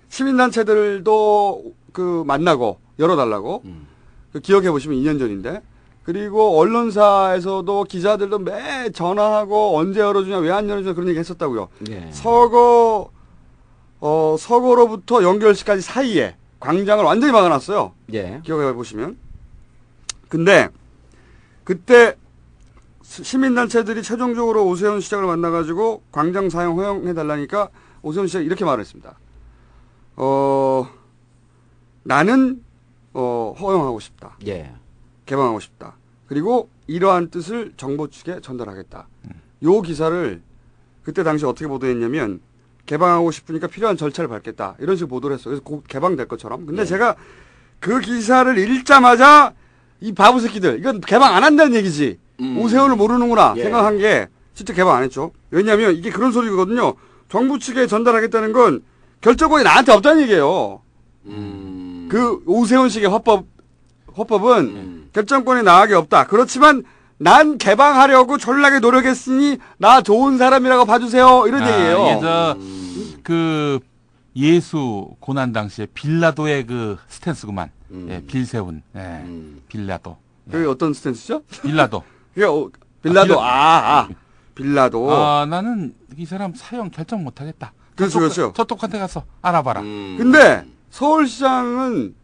시민단체들도 그 만나고 열어달라고 음. 그 기억해 보시면 2년 전인데 그리고 언론사에서도 기자들도 매 전화하고 언제 열어주냐 왜 안 열어주냐 그런 얘기 했었다고요. 예. 서거 어 서거로부터 연결식까지 사이에 광장을 완전히 막아놨어요. 예. 기억해 보시면. 근데 그때 시- 시민단체들이 최종적으로 오세훈 시장을 만나가지고 광장 사용 허용해달라니까 오세훈 시장이 이렇게 말했습니다. 어, 나는 어, 허용하고 싶다. 예. 개방하고 싶다. 그리고 이러한 뜻을 정보 측에 전달하겠다. 요 기사를 그때 당시 어떻게 보도했냐면 개방하고 싶으니까 필요한 절차를 밟겠다. 이런 식으로 보도를 했어요. 그래서 곧 개방될 것처럼. 근데 제가 그 기사를 읽자마자 이 바보 새끼들 이건 개방 안 한다는 얘기지. 오세훈을 모르는구나 예. 생각한 게 진짜 개방 안 했죠. 왜냐하면 이게 그런 소리거든요. 정부 측에 전달하겠다는 건 결정권이 나한테 없다는 얘기예요. 음. 그 오세훈식의 화법 화법은 결정권이 나에게 없다. 그렇지만 난 개방하려고 졸라게 노력했으니 나 좋은 사람이라고 봐주세요. 이런 아, 얘기예요. 이게 저, 그, 예수 고난 당시에 빌라도의 그 스탠스구만. 예, 빌세운. 예, 빌라도. 그게 어떤 스탠스죠? 빌라도. 그게 어, 빌라도 아, 아, 아, 빌라도 아, 나는 이 사람 사형 결정 못 하겠다. 그렇죠, 그렇죠. 저똑한테 가서 알아봐라. 음. 근데 서울시장은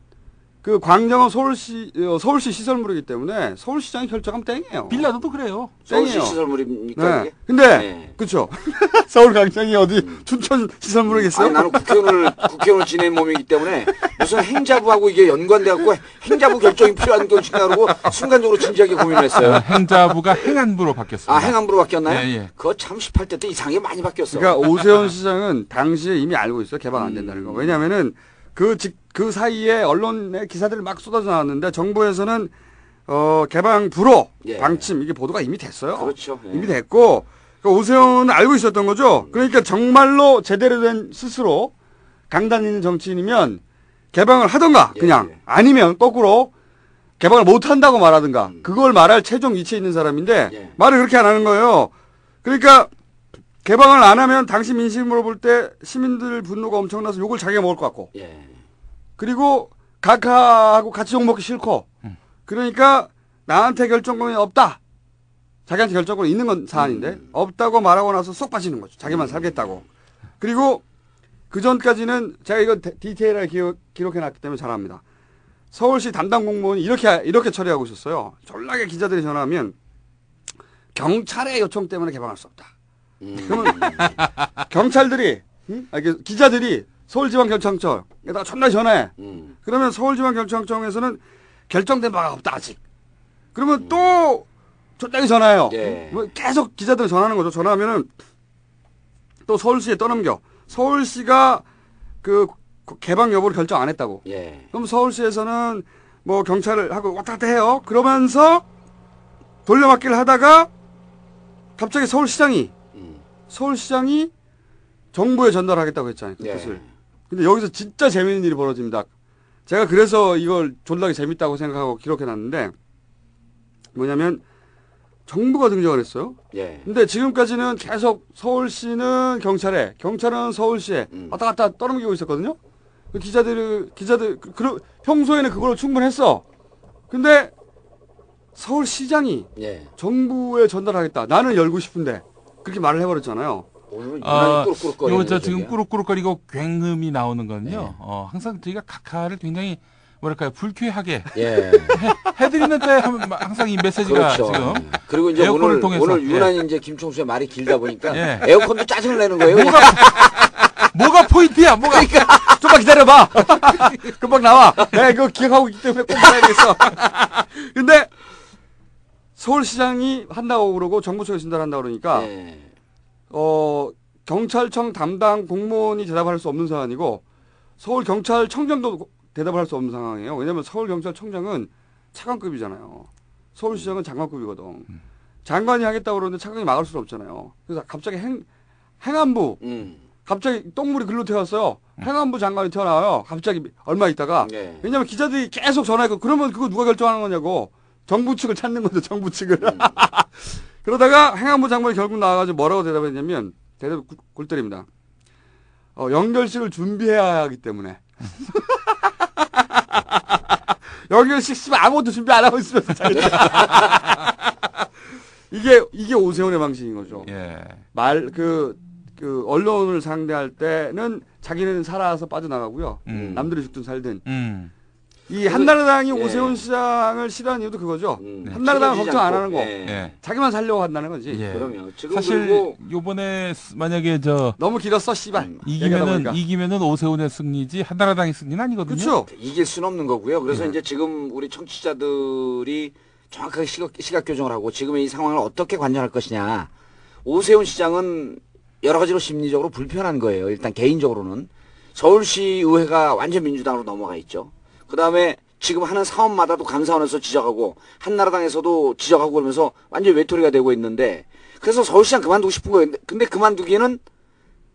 그 광장은 서울시 어, 서울시 시설물이기 때문에 서울시장이 결정하면 땡이에요. 빌라도도 그래요. 서울시 땡이에요. 시설물입니까? 네. 이게? 근데 네. 그렇죠. 서울 광장이 어디 춘천 시설물이겠어요? 아니, 나는 국회의원을, 국회의원을 지낸 몸이기 때문에 무슨 행자부하고 이게 연관돼 갖고 행자부 결정이 필요한 것인가 그러고 순간적으로 진지하게 고민을 했어요. 어, 행자부가 행안부로 바뀌었습니다. 아, 행안부로 바뀌었나요? 예, 예. 그거 참 18대 때 이상하게 많이 바뀌었어. 그러니까 오세훈 시장은 당시에 이미 알고 있어요. 개방 안 된다는 음. 거. 왜냐면은 그, 직, 그 사이에 언론의 기사들이 막 쏟아져 나왔는데 정부에서는 어, 개방 불허, 예. 방침 이게 보도가 이미 됐어요. 그렇죠. 예. 이미 됐고 그 오세훈은 알고 있었던 거죠. 그러니까 정말로 제대로 된 스스로 강단 있는 정치인이면 개방을 하던가 예, 그냥 예. 아니면 거꾸로 개방을 못 한다고 말하든가 그걸 말할 최종 위치에 있는 사람인데 음. 예. 말을 그렇게 안 하는 거예요. 그러니까 개방을 안 하면 당시 민심으로 볼 때 시민들 분노가 엄청나서 욕을 자기가 먹을 것 같고 예. 그리고 각하하고 같이 욕 먹기 싫고 그러니까 나한테 결정권이 없다. 자기한테 결정권이 있는 건 사안인데 없다고 말하고 나서 쏙 빠지는 거죠. 자기만 살겠다고. 그리고 그 전까지는 제가 이거 데- 디테일하게 기록, 기록해놨기 때문에 잘 압니다. 서울시 담당 공무원이 이렇게 이렇게 처리하고 있었어요. 졸라게 기자들이 전화하면 경찰의 요청 때문에 개방할 수 없다. 그러면 경찰들이 응? 아, 기자들이 서울지방경찰청에다가 전날 전화해. 음. 그러면 서울지방경찰청에서는 결정된 바가 없다 아직. 그러면 또 저쪽에 전화해요. 예. 뭐 계속 기자들 전화하는 거죠. 전화하면은 또 서울시에 떠넘겨. 서울시가 그 개방 여부를 결정 안 했다고. 예. 그럼 서울시에서는 뭐 경찰을 하고 왔다 갔다 해요. 그러면서 돌려막기를 하다가 갑자기 서울시장이 음. 서울시장이 정부에 전달하겠다고 했잖아요. 그 예. 뜻을. 근데 여기서 진짜 재밌는 일이 벌어집니다. 제가 그래서 이걸 졸라게 재밌다고 생각하고 기록해놨는데 뭐냐면 정부가 등장을 했어요. 예. 근데 지금까지는 계속 서울시는 경찰에, 경찰은 서울시에 음. 왔다 갔다 떠넘기고 있었거든요. 그 기자들이, 기자들, 그, 그, 평소에는 그걸로 충분했어. 근데 서울시장이 예. 정부에 전달하겠다. 나는 열고 싶은데. 그렇게 말을 해버렸잖아요. 오늘은 아, 요, 저. 지금 꾸룩꾸룩거리고 굉음이 나오는 건요. 네. 어, 항상 저희가 각하를 굉장히, 뭐랄까요, 불쾌하게 예. 해 드리는 때 하면 항상 이 메시지가 그렇죠. 지금. 그리고 이제 에어컨을 오늘 통해서, 오늘 예. 유난히 이제 김총수의 말이 길다 보니까 예. 에어컨도 짜증을 내는 거예요. 뭐가, 뭐가 포인트야, 뭐가. 좀만 기다려봐. 금방 나와. 내가 이거 기억하고 있기 때문에 꼭 봐야겠어. 근데 서울시장이 한다고 그러고 정부 측에서 전달한다고 그러니까 예. 어, 경찰청 담당 공무원이 대답할 수 없는 사안이고 서울경찰청장도 대답을 할수 없는 상황이에요. 왜냐하면 서울경찰청장은 차관급이잖아요. 서울시장은 장관급이거든. 장관이 하겠다고 그러는데 차관이 막을 수는 없잖아요. 그래서 갑자기 행, 행안부, 음. 갑자기 똥물이 글로 튀었어요. 행안부 장관이 튀어나와요. 갑자기 얼마 있다가. 예. 왜냐면 기자들이 계속 전화했고, 그러면 그거 누가 결정하는 거냐고. 정부 측을 찾는 거죠, 정부 측을. 그러다가 행안부 장관이 결국 나와가지고 뭐라고 대답했냐면, 대답 굴- 골 때립니다. 어, 연결식을 준비해야 하기 때문에. 연결식 씨발 아무것도 준비 안 하고 있으면서. 이게, 이게 오세훈의 방식인 거죠. 예. 말, 그, 그, 언론을 상대할 때는 자기는 살아서 빠져나가고요. 음. 남들이 죽든 살든. 음. 이 한나라당이 예. 오세훈 시장을 싫어하는 이유도 그거죠. 음. 한나라당은 책임지지 걱정 안. 하는 거. 예. 예. 자기만 살려고 한다는 거지. 예. 그럼요. 지금 사실 요번에 스- 만약에 저 너무 길었어, 씨발. 음. 이기면은. 이기면은 오세훈의 승리지 한나라당의 승리는 아니거든요. 그렇죠. 이길 수는 없는 거고요. 그래서 네. 이제 지금 우리 청취자들이 정확하게 시각, 시각 교정을 하고 지금의 이 상황을 어떻게 관전할 것이냐. 오세훈 시장은 여러 가지로 심리적으로 불편한 거예요. 일단 개인적으로는 서울시 의회가 완전 민주당으로 넘어가 있죠. 그 다음에 지금 하는 사업마다도 감사원에서 지적하고 한나라당에서도 지적하고 그러면서 완전 외톨이가 되고 있는데 그래서 서울시장 그만두고 싶은 거예요. 근데, 그만두기에는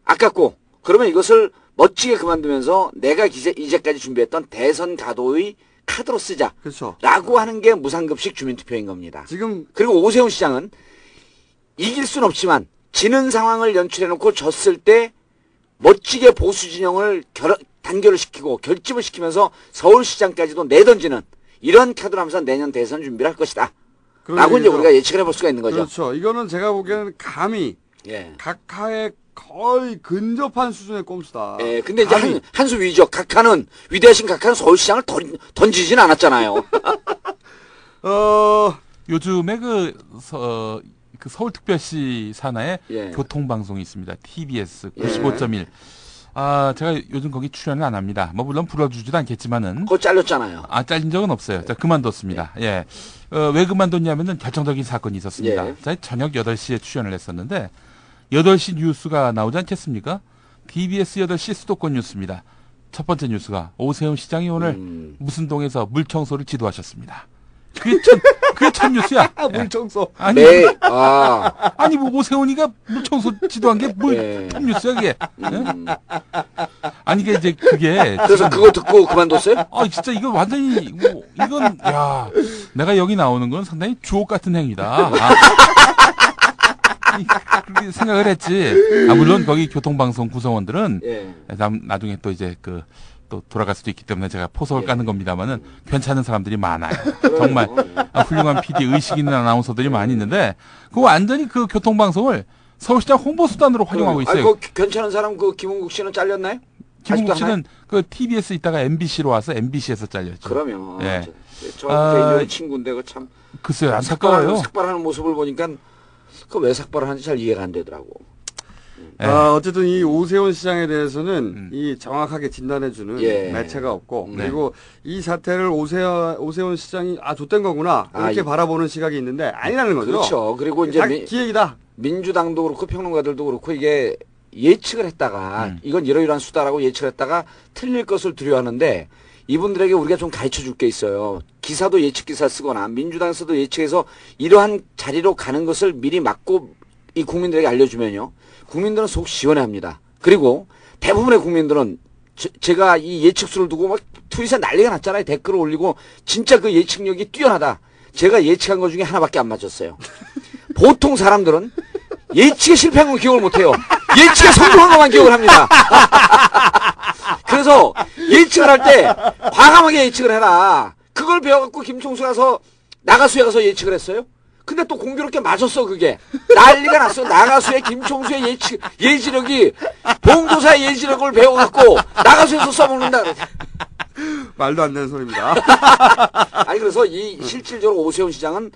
아깝고 그러면 이것을 멋지게 그만두면서 내가 이제까지 준비했던 대선 가도의 카드로 쓰자. 그렇죠. 라고 하는 게 무상급식 주민투표인 겁니다. 지금, 그리고 오세훈 시장은 이길 순 없지만 지는 상황을 연출해놓고 졌을 때 멋지게 보수 진영을 결, 단결을 시키고 결집을 시키면서 서울시장까지도 내던지는 이런 카드로 하면서 내년 대선 준비를 할 것이다. 라고 이제. 우리가 예측을 해볼 수가 있는 거죠. 그렇죠. 이거는 제가 보기에는 감히 예. 각하의 거의 근접한 수준의 꼼수다. 예, 근데 이제 감히. 한, 한수 위죠. 각하는, 위대하신 각하는 서울시장을 던, 던지진 않았잖아요. 어, 요즘에 그, 서, 그 서울특별시 산하에 예. 교통방송이 있습니다. TBS 95.1. 아, 제가 요즘 거기 출연을 안 합니다. 뭐, 물론 불러주지도 않겠지만은. 그거 잘렸잖아요. 아, 잘린 적은 없어요. 자, 그만뒀습니다. 예. 어, 왜 그만뒀냐면은 결정적인 사건이 있었습니다. 예. 자, 저녁 8시에 출연을 했었는데, 8시 뉴스가 나오지 않겠습니까? TBS 8시 수도권 뉴스입니다. 첫 번째 뉴스가 오세훈 시장이 오늘 음. 무슨 동에서 물 청소를 지도하셨습니다. 그게 첫, 그게 첫 뉴스야. 물 청소. 아니, 네. 아. 아니 뭐 오세훈이가 물 청소 지도한 게 뭘 네. 첫 뉴스야 그게. 예? 음. 아니 이게 이제 그게 그래서 그거 듣고 그만뒀어요? 아 진짜 이거 완전히 뭐, 이건 야 내가 여기 나오는 건 상당히 주옥 같은 행위다. 아. 그렇게 생각을 했지. 아 물론 거기 교통방송 구성원들은 예. 남, 나중에 또 이제 그 또 돌아갈 수도 있기 때문에 제가 포석을 예. 까는 겁니다만은 괜찮은 사람들이 많아요. 정말 아, 훌륭한 PD 의식 있는 아나운서들이 많이 있는데 그 완전히 그 교통방송을 서울시장 홍보 수단으로 활용하고 아니, 있어요. 그 괜찮은 사람 그 김홍국 씨는 잘렸나요? 하나요? 씨는 그 TBS 있다가 MBC로 와서 MBC에서 잘렸죠. 그러면 예. 저, 저 아, 친구인데 그 참 글쎄요 안타까워요. 삭발하는 모습을 보니까 그 왜 삭발을 하는지 잘 이해가 안 되더라고. 예. 아, 어쨌든 이 오세훈 시장에 대해서는 음. 이 정확하게 진단해주는 예. 매체가 없고 네. 그리고 이 사태를 오세훈, 오세훈 시장이 아 좆된 거구나 아, 이렇게 이- 바라보는 시각이 있는데 아니라는 거죠. 그렇죠. 그리고 이제 미- 기획이다. 민주당도 그렇고 평론가들도 그렇고 이게 예측을 했다가 음. 이건 이러이러한 수다라고 예측을 했다가 틀릴 것을 두려워하는데 이분들에게 우리가 좀 가르쳐 줄 게 있어요. 기사도 예측 기사 쓰거나 민주당에서도 예측해서 이러한 자리로 가는 것을 미리 막고 이 국민들에게 알려주면요. 국민들은 속 시원해합니다. 그리고 대부분의 국민들은 제, 가 이 예측수를 두고 막 트윗에 난리가 났잖아요. 댓글을 올리고 진짜 그 예측력이 뛰어나다. 제가 예측한 것 중에 하나밖에 안 맞았어요. 보통 사람들은 예측에 실패한 건 기억을 못해요. 예측에 성공한 것만 기억을 합니다. 그래서 예측을 할 때 과감하게 예측을 해라. 그걸 배워갖고 김총수 가서 나가수에 가서 예측을 했어요. 근데 또 공교롭게 맞았어 그게 난리가 났어 나가수의 김총수의 예측 예지력이 봉도사의 예지력을 배워갖고 나가수에서 써먹는다 말도 안 되는 소리입니다. 아니 그래서 이 실질적으로 오세훈 시장은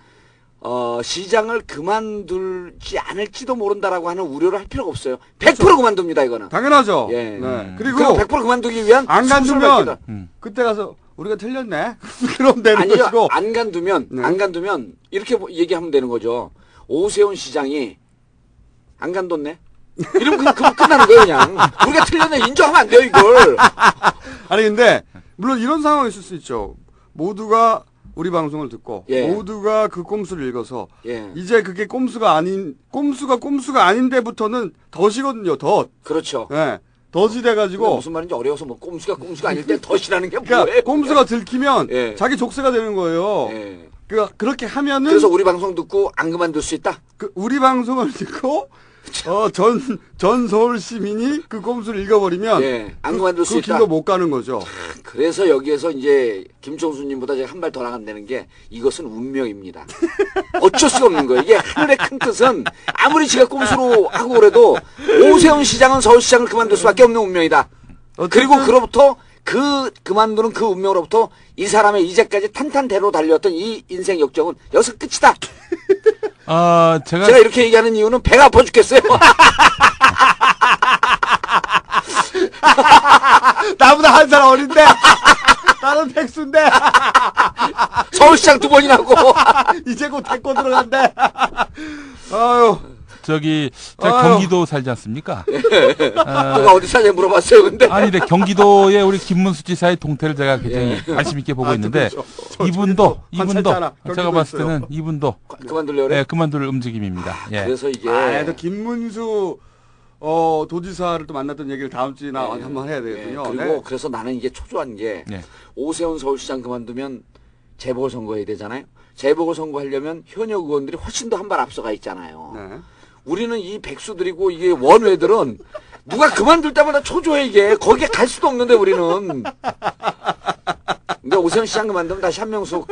어 시장을 그만둘지 않을지도 모른다라고 하는 우려를 할 필요가 없어요. 100% 그만둡니다 이거는. 당연하죠. 예. 네. 그리고 그리고 100% 그만두기 위한 안 간두면. 음. 그때 가서 우리가 틀렸네. 그럼 되는 아니요 것이고. 안 간두면 네. 안 간두면 이렇게 보- 얘기하면 되는 거죠. 오세훈 시장이 안 간뒀네. 이러면 그, 그 끝나는 거예요 그냥. 우리가 틀렸네 인정하면 안 돼요 이걸. 아니 근데 물론 이런 상황이 있을 수 있죠. 모두가 우리 방송을 듣고 예. 모두가 그 꼼수를 읽어서 예. 이제 그게 꼼수가 아닌 꼼수가 꼼수가 아닌데부터는 덫이거든요. 덫. 그렇죠. 예. 덫이 돼가지고 무슨 말인지 어려워서 뭐 꼼수가 꼼수가 아닐 때 덫이라는 게 그러니까 뭐예요? 꼼수가 들키면 예. 자기 족쇄가 되는 거예요. 예. 그 그렇게 하면은 그래서 우리 방송 듣고 안 그만둘 수 있다. 그 우리 방송을 듣고 어 전 전 서울 시민이 그 꼼수를 읽어버리면 예, 안 그만둘 수그 있다. 길로 못 가는 거죠. 그래서 여기에서 이제 김종수님보다 제가 한 발 더 나간다는 게 이것은 운명입니다. 어쩔 수가 없는 거예요. 이게 하늘의 큰 뜻은 아무리 지가 꼼수로 하고 그래도 오세훈 시장은 서울시장을 그만둘 수밖에 없는 운명이다. 그리고 그로부터 그 그만두는 그 운명으로부터 이 사람의 이제까지 탄탄대로 달렸던 이 인생 역정은 여기서 끝이다. 아 제가 제가 이렇게 얘기하는 이유는 배가 아파 죽겠어요. 나보다 한 살 어린데 나는 백수인데 서울시장 두 번이나 하고 이제 곧 태권 들어간대. 아유 저기 제가 아유. 경기도 살지 않습니까? 누가 어디 사냐 물어봤어요. 근데 아니, 근데 경기도의 우리 김문수 지사의 동태를 제가 굉장히 예. 관심 있게 보고 아, 있는데 그렇죠. 저 이분도 이분도 제가 봤을 있어요. 때는 이분도 그만둘려 그래. 예, 그만둘 움직임입니다. 예. 그래서 이게 아, 또 김문수 어, 도지사를 또 만났던 얘기를 다음 주에 나 예. 한번 해야 예, 되거든요. 그리고 네. 그래서 나는 이게 초조한 게 네. 오세훈 서울시장 그만두면 재보궐 선거 해야 되잖아요. 재보궐 선거 하려면 현역 의원들이 훨씬 더 한 발 앞서가 있잖아요. 네. 우리는 이 백수들이고 이게 원외들은 누가 그만둘 때마다 초조해 이게 거기에 갈 수도 없는데 우리는. 근데 오세훈 시장 그만두면 다시 한명숙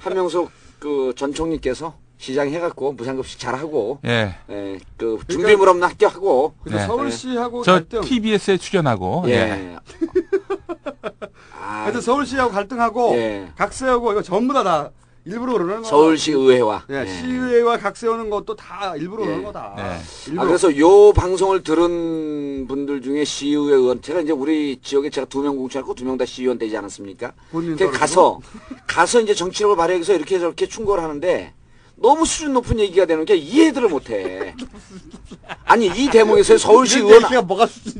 한명숙 그 전 총리께서 시장 해갖고 무상급식 잘하고 예. 예, 그 준비물 없는 학교 하고 그래서 네. 서울시하고 저 갈등. TBS에 출연하고 예. 예. 아, 하여튼 서울시하고 갈등하고 예. 각 세우고 이거 전부 다다 일부러 그러는 거. 서울시 의회와 예, 예. 시의회와 각 세우는 것도 다 일부러 예. 그러는 거다. 네. 일부러. 아, 그래서 요 방송을 들은 분들 중에 시의회 의원, 제가 이제 우리 지역에 제가 두 명 공천하고 두 명 다 시의원 되지 않았습니까? 본인 그 떨어지고. 가서, 가서 이제 정치력을 발휘해서 이렇게 저렇게 충고를 하는데, 너무 수준 높은 얘기가 되는 게 이해들을 못해. 아니 이 대목에서 서울시 의원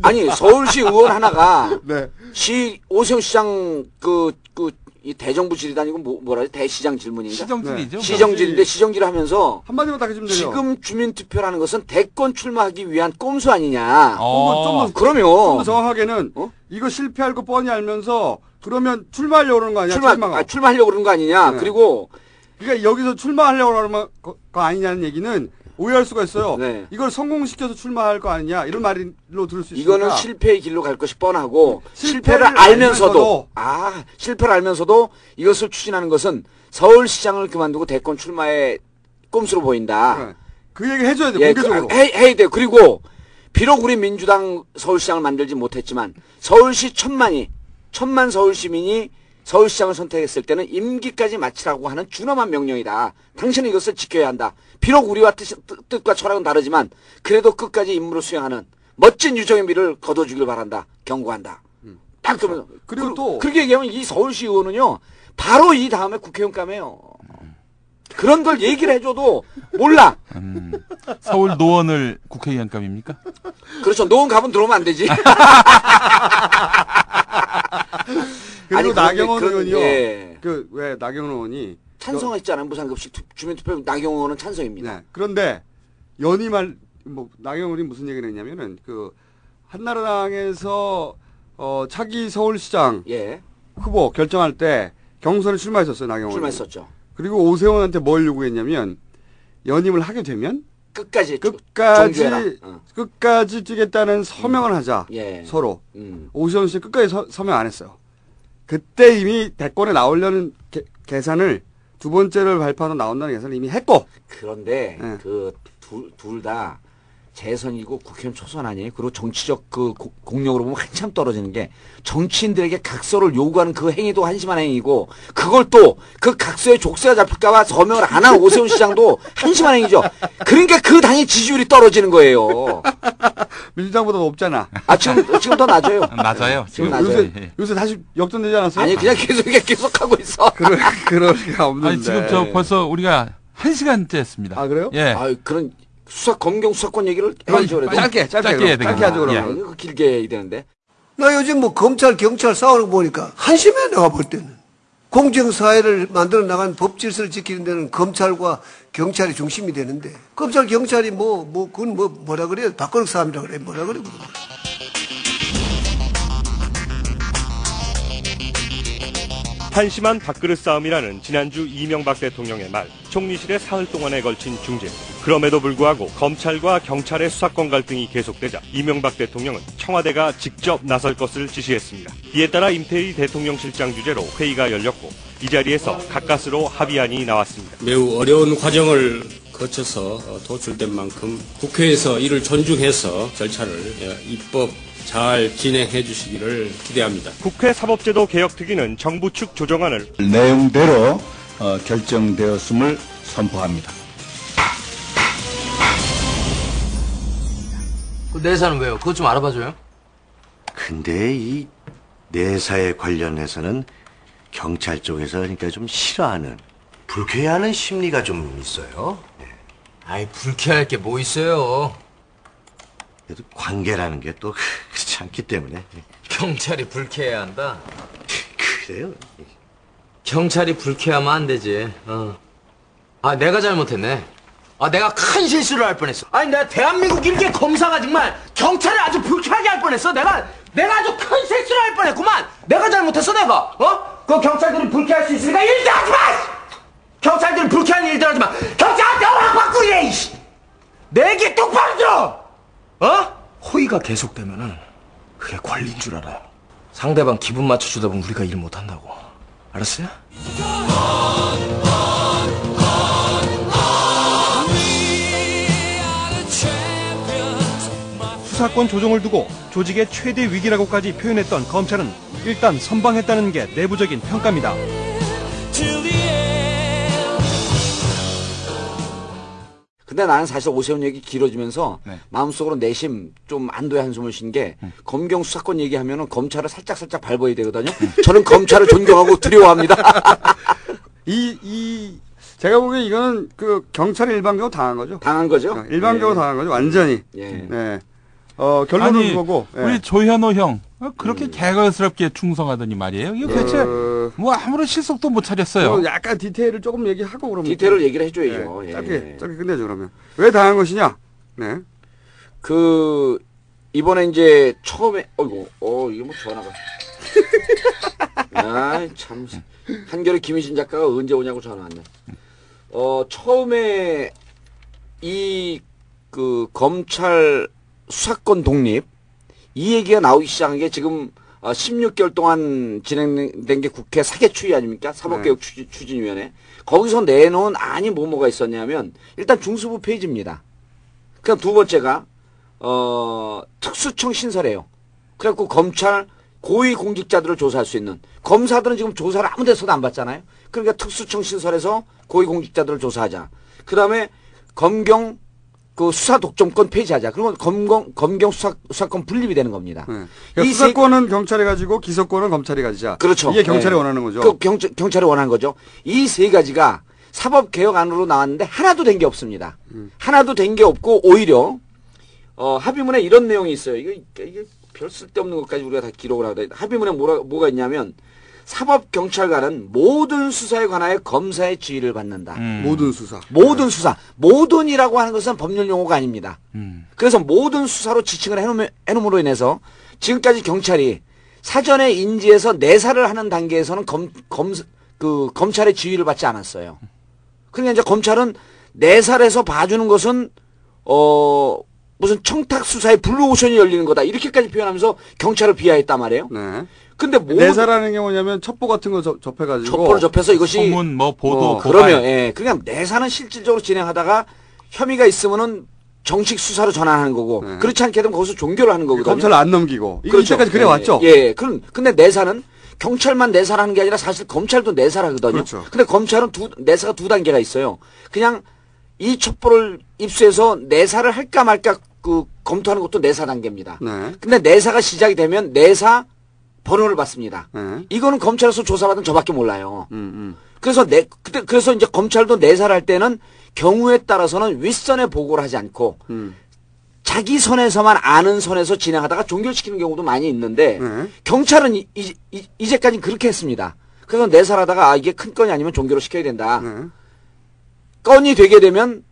아니 서울시 의원 하나가 네. 시 오세훈 시장 그 그 이 대정부 질의도 아니고 뭐, 뭐라 지 대시장 질문인가? 시정질이죠. 시정질인데 시정질을 하면서 한마디만 딱 해주면 되죠. 지금 주민투표라는 것은 대권 출마하기 위한 꼼수 아니냐. 어. 좀더 그러면 좀더 정확하게는 어? 이거 실패할 거 뻔히 알면서 그러면 출마하려고 그러는 거 아니야? 출마 출마가. 아, 출마하려고 그러는 거 아니냐. 네. 그리고 그러니까 여기서 출마하려고 그러는 거, 거 아니냐는 얘기는 오해할 수가 있어요. 네. 이걸 성공시켜서 출마할 거 아니냐 이런 말로 들을 수 있으니까. 이거는 실패의 길로 갈 것이 뻔하고 실패를 실패를 알면서도 알면서도 아 실패를 알면서도 이것을 추진하는 것은 서울시장을 그만두고 대권 출마의 꼼수로 보인다. 네. 그 얘기 해줘야 돼 예, 공개적으로. 그, 해, 해야 돼. 그리고 비록 우리 민주당 서울시장을 만들지 못했지만 서울시 천만이 천만 서울 시민이 서울시장을 선택했을 때는 임기까지 마치라고 하는 준엄한 명령이다. 당신은 이것을 지켜야 한다. 비록 우리와 뜻, 뜻과 철학은 다르지만 그래도 끝까지 임무를 수행하는 멋진 유정의 미를 거둬주길 바란다. 경고한다. 딱 그러면 음. 그리고 그- 또- 그렇게 얘기하면 이 서울시 의원은요 바로 이 다음에 국회의원 감해요. 그런 걸 얘기를 해줘도 몰라. 음, 서울 노원을 국회의원감입니까? 그렇죠. 노원 가면 들어오면 안 되지. 그리고 아니, 나경원 의원이요. 예. 그왜 나경원 의원이 찬성했잖아요. 무상급식 투- 주민 투표 나경원 의원은 찬성입니다. 네. 그런데 연임할 뭐 나경원 의원이 무슨 얘기를 했냐면은 그 한나라당에서 어 차기 서울시장 예. 후보 결정할 때 경선에 출마했었어요 나경원. 출마했었죠. 그리고 오세훈한테 뭘 요구했냐면 연임을 하게 되면 끝까지 주- 끝까지. 어. 끝까지 뛰겠다는 서명을 하자 예. 서로 음. 오세훈 씨 끝까지 서, 서명 안 했어요. 그때 이미 대권에 나오려는 계, 계산을 두 번째를 발표하고 나온다는 계산을 이미 했고 그런데 예. 그둘다 재선이고 국회의원 초선 아니에요. 그리고 정치적 그 고- 공력으로 보면 한참 떨어지는 게 정치인들에게 각서를 요구하는 그 행위도 한심한 행위고 그걸 또 그 각서에 족쇄가 잡힐까봐 서명을 안 한 오세훈 시장도 한심한 행위죠. 그러니까 그 당의 지지율이 떨어지는 거예요. 민주당보다 높잖아. 아 지금 지금 더 낮아요. 낮아요. 지금 지금 낮아요. 요새 요새 다시 역전되지 않았어요? 아니 그냥 계속 계속 하고 있어. 그럴 그럴 리가 없는데. 아니 지금 저 벌써 우리가 한 시간째 했습니다. 아 그래요? 예. 아 그런 수사 검경 수사권 얘기를 해야죠 그래도. 짧게 짧게 짧게. 해야 짧게. 하죠 그러면. 아, 이거 길게 해야 되는데. 나 요즘 뭐 검찰 경찰 싸우는 거 보니까 한심해 내가 볼 때는 공정사회를 만들어 나간 법 질서를 지키는 데는 검찰과 경찰이 중심이 되는데 검찰 경찰이 뭐 뭐 그건 뭐 뭐라 그래요 박근혜 싸움이라 그래 뭐라 그래 그건. 한심한 밥그릇 싸움이라는 지난주 이명박 대통령의 말, 총리실의 사흘 동안에 걸친 중재. 그럼에도 불구하고 검찰과 경찰의 수사권 갈등이 계속되자 이명박 대통령은 청와대가 직접 나설 것을 지시했습니다. 이에 따라 임태희 대통령 실장 주재로 회의가 열렸고 이 자리에서 가까스로 합의안이 나왔습니다. 매우 어려운 과정을 거쳐서 어, 도출된 만큼 국회에서 이를 존중해서 절차를 어, 입법 잘 진행해 주시기를 기대합니다. 국회 사법제도 개혁 특위는 정부 측 조정안을 내용대로 어, 결정되었음을 선포합니다. 그 내사는 왜요? 그것 좀 알아봐줘요. 근데 이 내사에 관련해서는 경찰 쪽에서 그러니까 좀 싫어하는 불쾌해하는 심리가 좀 있어요. 아이 불쾌할 게 뭐 있어요. 그래도 관계라는 게 또 그렇지 않기 때문에 경찰이 불쾌해야 한다. 그래요. 경찰이 불쾌하면 안 되지. 어. 아 내가 잘못했네. 아 내가 큰 실수를 할 뻔했어. 아니 내가 대한민국 일개 검사가 정말 경찰을 아주 불쾌하게 할 뻔했어. 내가 내가 아주 큰 실수를 할 뻔했구만. 내가 잘못했어 내가. 어? 그 경찰들이 불쾌할 수 있으니까 일도 하지 마. 경찰들이 불쾌한 일들 하지 마. 경찰한테 허락 받고 이래. 이씨. 내게 똑바로 들어. 어? 호의가 계속되면은 그게 권리인 줄 알아요. 상대방 기분 맞춰주다 보면 우리가 일 못한다고. 알았어요? 수사권 조정을 두고 조직의 최대 위기라고까지 표현했던 검찰은 일단 선방했다는 게 내부적인 평가입니다. 근데 나는 사실 오세훈 얘기 길어지면서 마음속으로 내심 좀 안도의 한숨을 쉰 게 검경 수사권 얘기하면은 검찰을 살짝 살짝 밟아야 되거든요. 저는 검찰을 존경하고 두려워합니다. 이, 이 제가 보기엔 이거는 그 경찰이 일방적으로 당한 거죠. 당한 거죠? 어, 일방적으로 예. 당한 거죠. 완전히. 예. 네. 어, 결론은 아니, 그거고. 예. 우리 조현호 형 어, 그렇게 음. 개걸스럽게 충성하더니 말이에요. 이거 대체 어, 뭐 아무런 실속도 못 차렸어요. 뭐 약간 디테일을 조금 얘기하고 그러면. 디테일을 얘기를 해줘야죠. 네, 예. 짧게, 짧게 끝내죠, 그러면. 왜 당한 것이냐? 네. 그 이번에 이제 처음에 어이구 어 이게 뭐 전화가 아참 한겨레 김희진 작가가 언제 오냐고 전화 왔네 어 처음에 이 그 검찰 수사권 독립 이 얘기가 나오기 시작한 게 지금 어, 16개월 동안 진행된 게 국회 사개추위 아닙니까? 사법개혁 추진, 추진위원회. 거기서 내놓은 안이 뭐 뭐가 있었냐면 일단 중수부 페이지입니다. 그럼 두 번째가 어, 특수청 신설해요. 그래갖고 검찰 고위 공직자들을 조사할 수 있는 검사들은 지금 조사를 아무 데서도 안 받잖아요. 그러니까 특수청 신설해서 고위 공직자들을 조사하자. 그 다음에 검경 그 수사 독점권 폐지하자. 그러면 검경 검경 수사 수사권 분립이 되는 겁니다. 그러니까 이 세- 수사권은 경찰이 가지고 기소권은 검찰이 가지자. 그렇죠. 이게 경찰이 예. 원하는 거죠. 그 경, 경찰이 원하는 거죠. 이 세 가지가 사법 개혁안으로 나왔는데 하나도 된 게 없습니다. 음. 하나도 된 게 없고 오히려 어, 합의문에 이런 내용이 있어요. 이게, 이게 별 쓸데없는 것까지 우리가 다 기록을 하다. 합의문에 뭐라, 뭐가 있냐면 사법 경찰관은 모든 수사에 관하여 검사의 지휘를 받는다. 음. 모든 수사. 모든 수사. 모든이라고 하는 것은 법률 용어가 아닙니다. 음. 그래서 모든 수사로 지칭을 해놓음, 해놓음으로 인해서 지금까지 경찰이 사전에 인지해서 내사를 하는 단계에서는 검, 검, 그, 검찰의 지휘를 받지 않았어요. 그러니까 이제 검찰은 내사를 해서 봐주는 것은, 어, 무슨 청탁 수사의 블루오션이 열리는 거다. 이렇게까지 표현하면서 경찰을 비하했단 말이에요. 네. 근데 뭐. 내사라는 게 뭐냐면 첩보 같은 거 접- 접해가지고. 첩보를 접해서 이것이 소문, 뭐 보도, 어. 그러면 예, 그냥 내사는 실질적으로 진행하다가 혐의가 있으면은 정식 수사로 전환하는 거고 그렇지 않게 되면 거기서 종결을 하는 거거든요. 검찰을 안 넘기고. 이거 이때까지 그래 예, 왔죠. 예. 그럼 근데 내사는 경찰만 내사를 하는 게 아니라 사실 검찰도 내사를 하거든요. 그렇죠. 근데 검찰은 두 내사가 두 단계가 있어요. 그냥 이 첩보를 입수해서 내사를 할까 말까 그 검토하는 것도 내사 단계입니다. 네. 근데 내사가 시작이 되면 내사 번호를 받습니다. 네. 이거는 검찰에서 조사받은 저밖에 몰라요. 음, 그래서 내 그때 그래서 이제 검찰도 내사를 할 때는 경우에 따라서는 윗선에 보고를 하지 않고 음. 자기 선에서만 아는 선에서 진행하다가 종결시키는 경우도 많이 있는데 네. 경찰은 이, 이, 이, 이제까지 그렇게 했습니다. 그래서 내사하다가 아 이게 큰 건이 아니면 종결을 시켜야 된다. 네. 건이 되게 되면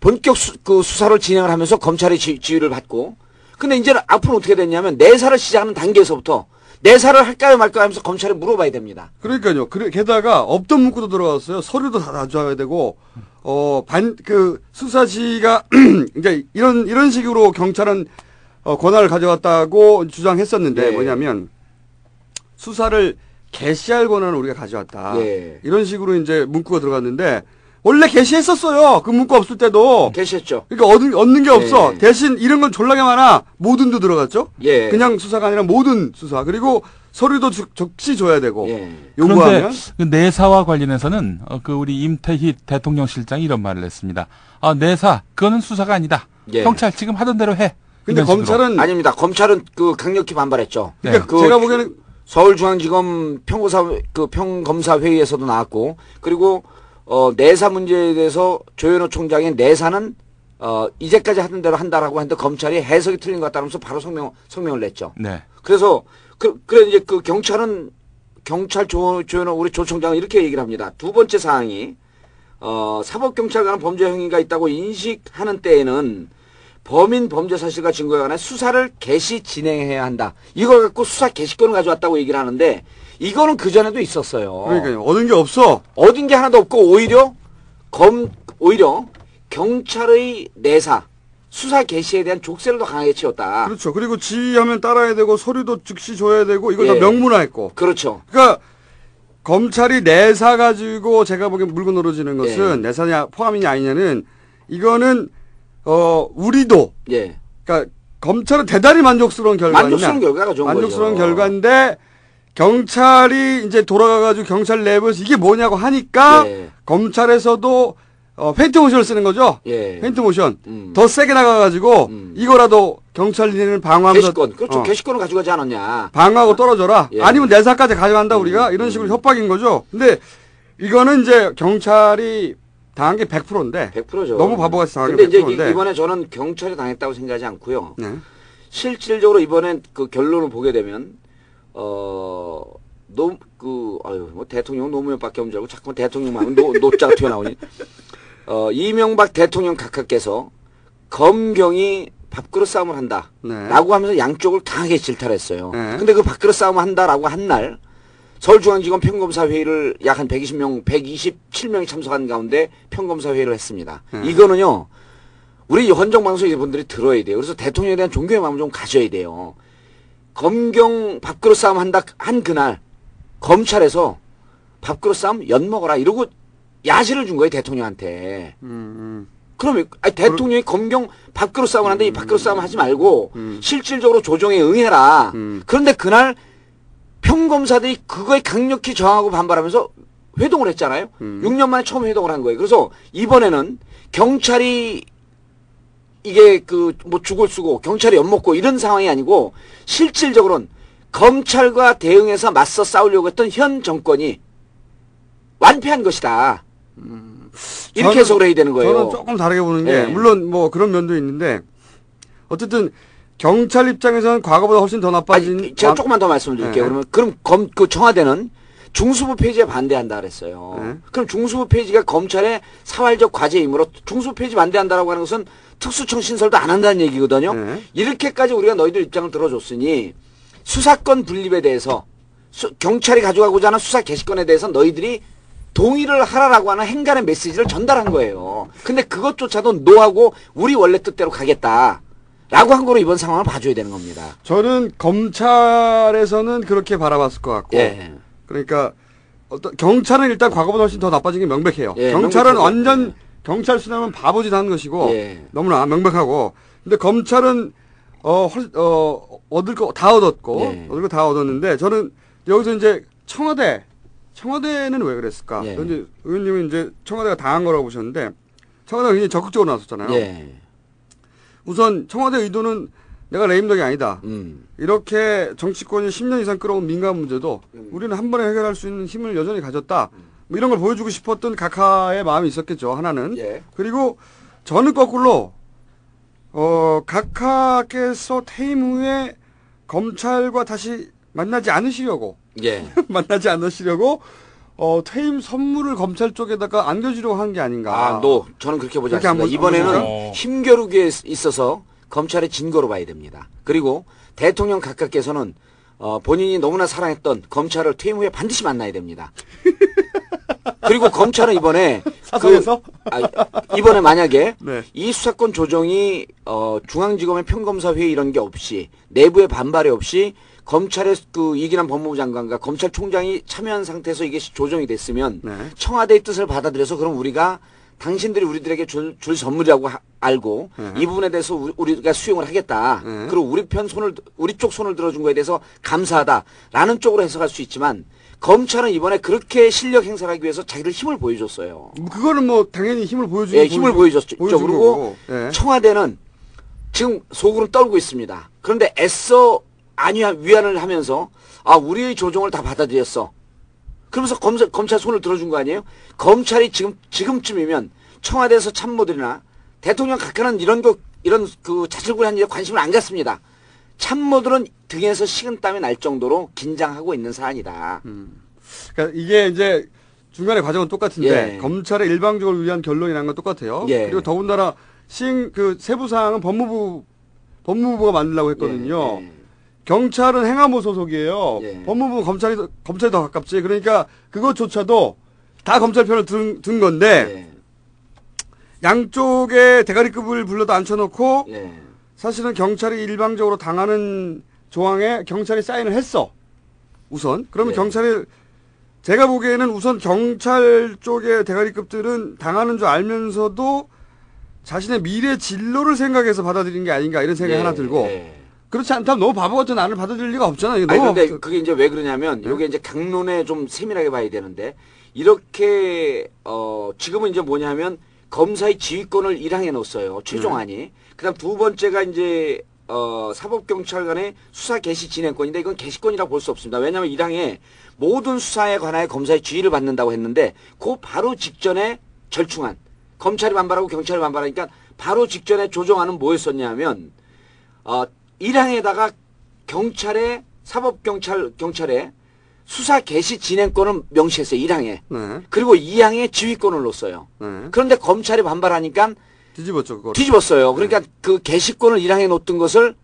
본격 수, 그 수사를 진행을 하면서 검찰의 지, 지휘를 받고 근데 이제는 앞으로 어떻게 됐냐면 내사를 시작하는 단계에서부터 내사를 할까요 말까요 하면서 검찰에 물어봐야 됩니다. 그러니까요. 그래, 게다가 없던 문구도 들어갔어요. 서류도 다 가져와야 되고, 어, 반, 그, 수사지가, 이제 이런, 이런 식으로 경찰은, 어, 권한을 가져왔다고 주장했었는데, 네. 뭐냐면, 수사를 개시할 권한을 우리가 가져왔다. 네. 이런 식으로 이제 문구가 들어갔는데, 원래 개시했었어요. 그 문구 없을 때도. 개시했죠. 그러니까 얻는, 얻는 게 없어. 네. 대신 이런 건 졸라게 많아. 모든도 들어갔죠. 예. 그냥 수사가 아니라 모든 수사. 그리고 서류도 주- 적시 줘야 되고. 예. 그런데 요구하면. 그 내사와 관련해서는 어, 그 우리 임태희 대통령 실장이 이런 말을 했습니다. 아, 내사 그거는 수사가 아니다. 예. 경찰 지금 하던 대로 해. 근데 식으로. 검찰은 아닙니다. 검찰은 그 강력히 반발했죠. 그러니까 그 제가 보기에는 서울중앙지검 평검사 그 평검사 회의에서도 나왔고 그리고 어 내사 문제에 대해서 조현호 총장의 내사는 어 이제까지 하던 대로 한다라고 했는데 검찰이 해석이 틀린 것 같다면서 바로 성명 성명을 냈죠. 네. 그래서 그 그래 이제 그 경찰은 경찰 조 조현호 우리 조 총장은 이렇게 얘기를 합니다. 두 번째 사항이 어 사법경찰관은 범죄 행위가 있다고 인식하는 때에는 범인 범죄 사실과 증거에 관한 수사를 개시 진행해야 한다. 이걸 갖고 수사 개시권을 가져왔다고 얘기를 하는데 이거는 그 전에도 있었어요. 그러니까요. 얻은 게 없어. 얻은 게 하나도 없고 오히려 검 오히려 경찰의 내사 수사 개시에 대한 족쇄를 더 강하게 채웠다. 그렇죠. 그리고 지휘하면 따라야 되고 서류도 즉시 줘야 되고 이걸 예. 다 명문화했고. 그렇죠. 그러니까 검찰이 내사 가지고 제가 보기엔 물고 늘어지는 것은 예. 내사냐 포함이냐 아니냐는 이거는 어 우리도 예. 그러니까 검찰은 대단히 만족스러운 결과냐 만족스러운 결과가 좋은 만족스러운 거죠. 결과인데 경찰이 이제 돌아가가지고 경찰 내부에서 이게 뭐냐고 하니까 예. 검찰에서도 어, 페인트 모션을 쓰는 거죠. 예. 페인트 모션 음. 더 세게 나가가지고 이거라도 경찰 니는 방어하면서 개시권 그렇죠. 어, 개시권을 가져가지 않았냐. 방어하고 떨어져라. 예. 아니면 내사까지 가져간다 우리가 이런 식으로 협박인 거죠. 근데 이거는 이제 경찰이 당한 게 100%인데 100%죠. 너무 바보같이 당한 게 이제 100%인데 이- 이번에 저는 경찰이 당했다고 생각하지 않고요. 네. 실질적으로 이번엔 그 결론을 보게 되면 어 노 그 아유 뭐 대통령 노무현밖에 없는 줄 알고 자꾸 대통령 하면 노 노자가 튀어나오니 어 이명박 대통령 각하께서 검경이 밥그릇 싸움을 한다. 네. 라고 하면서 양쪽을 강하게 질타했어요. 네. 근데 그 밥그릇 싸움을 한다라고 한 날 서울중앙지검 평검사 회의를 약 한 120명, 127명이 참석한 가운데 평검사 회의를 했습니다. 네. 이거는요. 우리 헌정 방송의 분들이 들어야 돼요. 그래서 대통령에 대한 존경의 마음을 좀 가져야 돼요. 검경 밥그릇 싸움 한다 한 그날 검찰에서 밥그릇 싸움 연 먹어라 이러고 야시를 준 거예요 대통령한테. 음, 그러면 아니, 대통령이 검경 밥그릇 싸움을 하는데 이 밥그릇 싸움 하지 말고 음. 실질적으로 조정에 응해라. 그런데 그날 평검사들이 그거에 강력히 저항하고 반발하면서 회동을 했잖아요. 음. 6년 만에 처음 회동을 한 거예요. 그래서 이번에는 경찰이 이게 그 뭐 죽을 쓰고 경찰이 엿먹고 이런 상황이 아니고 실질적으로는 검찰과 대응해서 맞서 싸우려고 했던 현 정권이 완패한 것이다. 이렇게 저는- 해석을 해야 되는 거예요. 저는 조금 다르게 보는 게 네. 물론 뭐 그런 면도 있는데 어쨌든 경찰 입장에서는 과거보다 훨씬 더 나빠진 제가 와- 조금만 더 말씀드릴게요. 네. 그러면 그럼 검 그 청와대는 중수부 폐지에 반대한다 그랬어요. 네. 그럼 중수부 폐지가 검찰의 사활적 과제이므로 중수부 폐지 반대한다라고 하는 것은 특수청 신설도 안 한다는 얘기거든요. 네. 이렇게까지 우리가 너희들 입장을 들어줬으니 수사권 분립에 대해서 수- 경찰이 가져가고자 하는 수사 개시권에 대해서 너희들이 동의를 하라라고 하는 행간의 메시지를 전달한 거예요. 근데 그것조차도 노하고 우리 원래 뜻대로 가겠다. 라고 한 거로 이번 상황을 봐줘야 되는 겁니다. 저는 검찰에서는 그렇게 바라봤을 것 같고 예. 그러니까 어떤 경찰은 일단 과거보다 훨씬 더 나빠진 게 명백해요. 예, 경찰은 명백하죠. 완전 경찰 수사면 바보짓 하는 것이고 예. 너무나 명백하고 근데 검찰은 어, 헐- 어 얻을 거 다 얻었고 예. 얻을 거 다 얻었는데 저는 여기서 이제 청와대 청와대는 왜 그랬을까? 예. 이제 의원님은 이제 청와대가 당한 거라고 보셨는데 청와대가 굉장히 적극적으로 나섰잖아요. 예. 우선 청와대 의도는 내가 레임덕이 아니다. 음. 이렇게 정치권이 10년 이상 끌어온 민감 문제도 음. 우리는 한 번에 해결할 수 있는 힘을 여전히 가졌다. 뭐 이런 걸 보여주고 싶었던 각하의 마음이 있었겠죠. 하나는. 예. 그리고 저는 거꾸로 어 각하께서 퇴임 후에 검찰과 다시 만나지 않으시려고 예. 만나지 않으시려고 어 퇴임 선물을 검찰 쪽에다가 안겨주려고 한 게 아닌가. 아, 노. 저는 그렇게 보지 그렇게 않습니다. 한번- 이번에는 한번 보죠. 힘겨루기에 있어서 검찰의 진거로 봐야 됩니다. 그리고 대통령 각하께서는 어, 본인이 너무나 사랑했던 검찰을 퇴임 후에 반드시 만나야 됩니다. 그리고 검찰은 이번에 사석에서? 그, 아, 이번에 만약에 네. 이 수사권 조정이 어, 중앙지검의 평검사 회의 이런 게 없이 내부의 반발이 없이 검찰의 그 이기남 법무부 장관과 검찰총장이 참여한 상태에서 이게 조정이 됐으면 네. 청와대의 뜻을 받아들여서 그럼 우리가 당신들이 우리들에게 줄, 줄 선물이라고 하- 알고 네. 이 부분에 대해서 우리, 우리가 수용을 하겠다. 네. 그리고 우리 편 손을 우리 쪽 손을 들어준 거에 대해서 감사하다라는 쪽으로 해석할 수 있지만 검찰은 이번에 그렇게 실력 행사를 하기 위해서 자기들 힘을 보여줬어요. 뭐 그거는 뭐 당연히 힘을 보여주고 예, 힘을 보여줬죠. 그리고. 예. 청와대는 지금 속으로 떨고 있습니다. 그런데 애써 안위한 위안을 하면서 아 우리의 조정을 다 받아들였어. 그러면서 검사, 검찰 손을 들어준 거 아니에요? 검찰이 지금 지금쯤이면 청와대에서 참모들이나 대통령 각하는 이런 거 이런 그 자질구레한 일에 관심을 안 갖습니다. 참모들은 등에서 식은땀이 날 정도로 긴장하고 있는 사안이다. 그러니까 이게 이제 중간에 과정은 똑같은데 예. 검찰의 일방적으로 위한 결론이라는 건 똑같아요. 예. 그리고 더군다나 시행 그 세부 사항은 법무부 법무부가 만들라고 했거든요. 예. 경찰은 행안부 소속이에요. 법무부 검찰이 더- 검찰이 더 가깝지. 그러니까 그것조차도 다 검찰 편을 든, 든 건데 예. 양쪽에 대가리급을 불러다 앉혀놓고 예. 사실은 경찰이 일방적으로 당하는 조항에 경찰이 사인을 했어. 우선. 그러면 예. 경찰이 제가 보기에는 우선 경찰 쪽의 대가리급들은 당하는 줄 알면서도 자신의 미래 진로를 생각해서 받아들인 게 아닌가 이런 생각이 예, 하나 들고 예. 그렇지 않다면 너무 바보 같은 나를 받아들일 리가 없잖아요. 이거 아니 너무 근데 그게 이제 왜 그러냐면 이게 이제 강론에 좀 세밀하게 봐야 되는데 이렇게 어 지금은 이제 뭐냐면 검사의 지휘권을 일항해 놓았어요 최종안이 그다음 두 번째가 이제 어, 사법경찰관의 수사 개시 진행권인데 이건 개시권이라고 볼 수 없습니다. 왜냐하면 1항에 모든 수사에 관하여 검사의 지휘를 받는다고 했는데 그 바로 직전에 절충안 검찰이 반발하고 경찰이 반발하니까 바로 직전에 조정안은 뭐였었냐면 어, 1항에다가 경찰의 사법경찰 경찰의 수사 개시 진행권을 명시했어요. 1항에. 네. 그리고 2항에 지휘권을 넣었어요. 그런데 검찰이 반발하니까 뒤집었죠, 그거. 뒤집었어요. 그러니까 그 개시권을 1항에 놓던 것을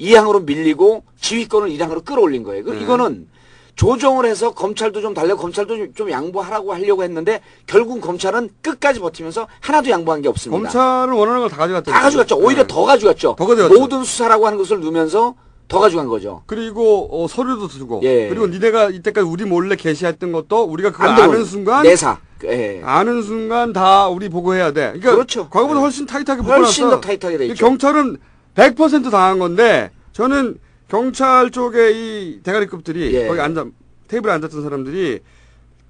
2항으로 밀리고 지휘권을 1항으로 끌어올린 거예요. 그 네. 이거는 조정을 해서 검찰도 좀 달래 검찰도 좀- 좀 양보하라고 하려고 했는데 결국 검찰은 끝까지 버티면서 하나도 양보한 게 없습니다. 검찰을 원하는 걸 다 가져갔다. 다 가져갔죠. 오히려 더 가져갔죠. 더 가져갔죠. 모든 수사라고 하는 것을 누면서 더 가져간 거죠. 그리고 어, 서류도 주고 예. 그리고 니네가 이때까지 우리 몰래 게시했던 것도 우리가 그걸 아는 순간 내사. 예. 아는 순간 다 우리 보고해야 돼. 그러니까 그렇죠. 과거보다 훨씬 타이트하게 훨씬 묶어놨어. 더 타이트하게 돼이 있죠. 경찰은 100% 당한 건데 저는 경찰 쪽에 이 대가리급들이 예. 거기 앉아 테이블에 앉았던 사람들이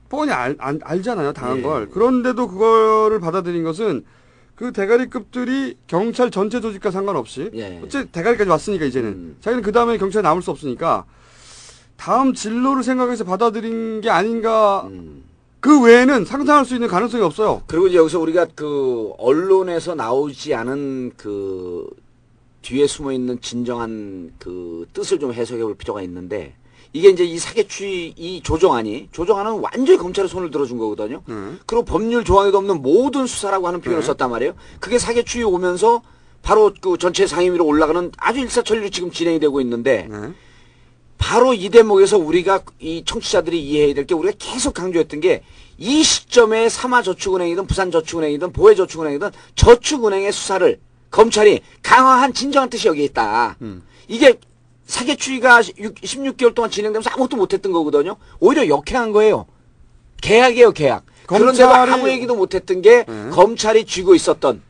뻔히 알, 알, 알잖아요 당한 예. 걸. 그런데도 그거를 받아들인 것은 그 대가리급들이 경찰 전체 조직과 상관없이 예. 어째 대가리까지 왔으니까 이제는 음. 자기는 그 다음에 경찰에 남을 수 없으니까 다음 진로를 생각해서 받아들인 게 아닌가. 음. 그 외에는 상상할 수 있는 가능성이 없어요. 그리고 이제 여기서 우리가 그 언론에서 나오지 않은 그 뒤에 숨어 있는 진정한 그 뜻을 좀 해석해 볼 필요가 있는데 이게 이제 이 사개추이 이 조정안이 조정안은 완전히 검찰의 손을 들어준 거거든요. 그리고 법률 조항에도 없는 모든 수사라고 하는 표현을 네. 썼단 말이에요. 그게 사개추이 오면서 바로 그 전체 상임위로 올라가는 아주 일사천리로 지금 진행이 되고 있는데 바로 이 대목에서 우리가 이 청취자들이 이해해야 될 게 우리가 계속 강조했던 게 이 시점에 삼화저축은행이든 부산저축은행이든 보혜저축은행이든 저축은행의 수사를 검찰이 강화한 진정한 뜻이 여기에 있다. 이게 사개추이가 16개월 동안 진행되면서 아무것도 못했던 거거든요. 오히려 역행한 거예요. 계약이에요, 계약. 그런데도 검찰이- 아무 얘기도 못했던 게 검찰이 쥐고 있었던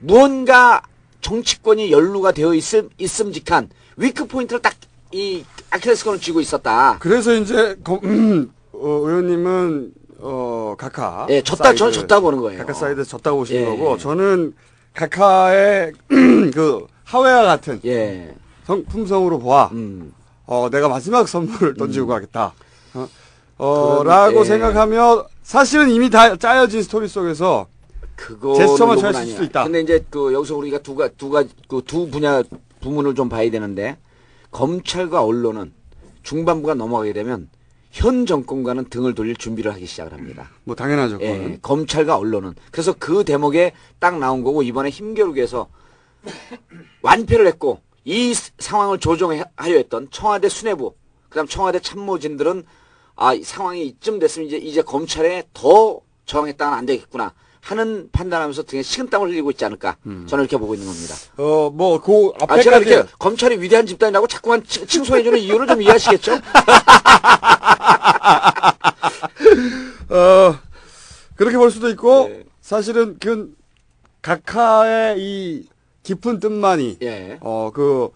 무언가 정치권이 연루가 되어 있음, 있음직한 위크 포인트를 딱 이 아킬레스건을 쥐고 있었다. 그래서 이제 검, 어, 의원님은 어, 각하. 예, 졌다, 저 졌다 보는 거예요. 각하 사이드에서 졌다고 보시는 예. 거고 저는 각하의 그 하해와 같은 예. 성, 품성으로 보아. 음. 어, 내가 마지막 선물을 던지고 가겠다. 어, 어, 라고 예. 생각하며 사실은 이미 다 짜여진 스토리 속에서 그거 제스처만 취할 수 있다. 근데 이제 그 여기서 우리가 두가 두가 그 두 분야 부문을 좀 봐야 되는데 검찰과 언론은 중반부가 넘어가게 되면 현 정권과는 등을 돌릴 준비를 하기 시작을 합니다. 뭐 당연하죠. 예. 검찰과 언론은 그래서 그 대목에 딱 나온 거고 이번에 힘겨루게 해서 완패를 했고 이 스- 상황을 조정하려 했던 청와대 수뇌부 그다음 청와대 참모진들은 아이 상황이 이쯤 됐으면 이제 이제 검찰에 더 저항했다가는 안 되겠구나 하는 판단하면서 등에 식은땀을 흘리고 있지 않을까 저는 이렇게 보고 있는 겁니다. 어, 뭐, 그 아, 제가 이렇게 검찰이 위대한 집단이라고 자꾸만 칭- 칭송해주는 이유를 좀 이해하시겠죠? 어, 그렇게 볼 수도 있고, 네. 사실은 그, 각하의 이 깊은 뜻만이, 예. 어, 그,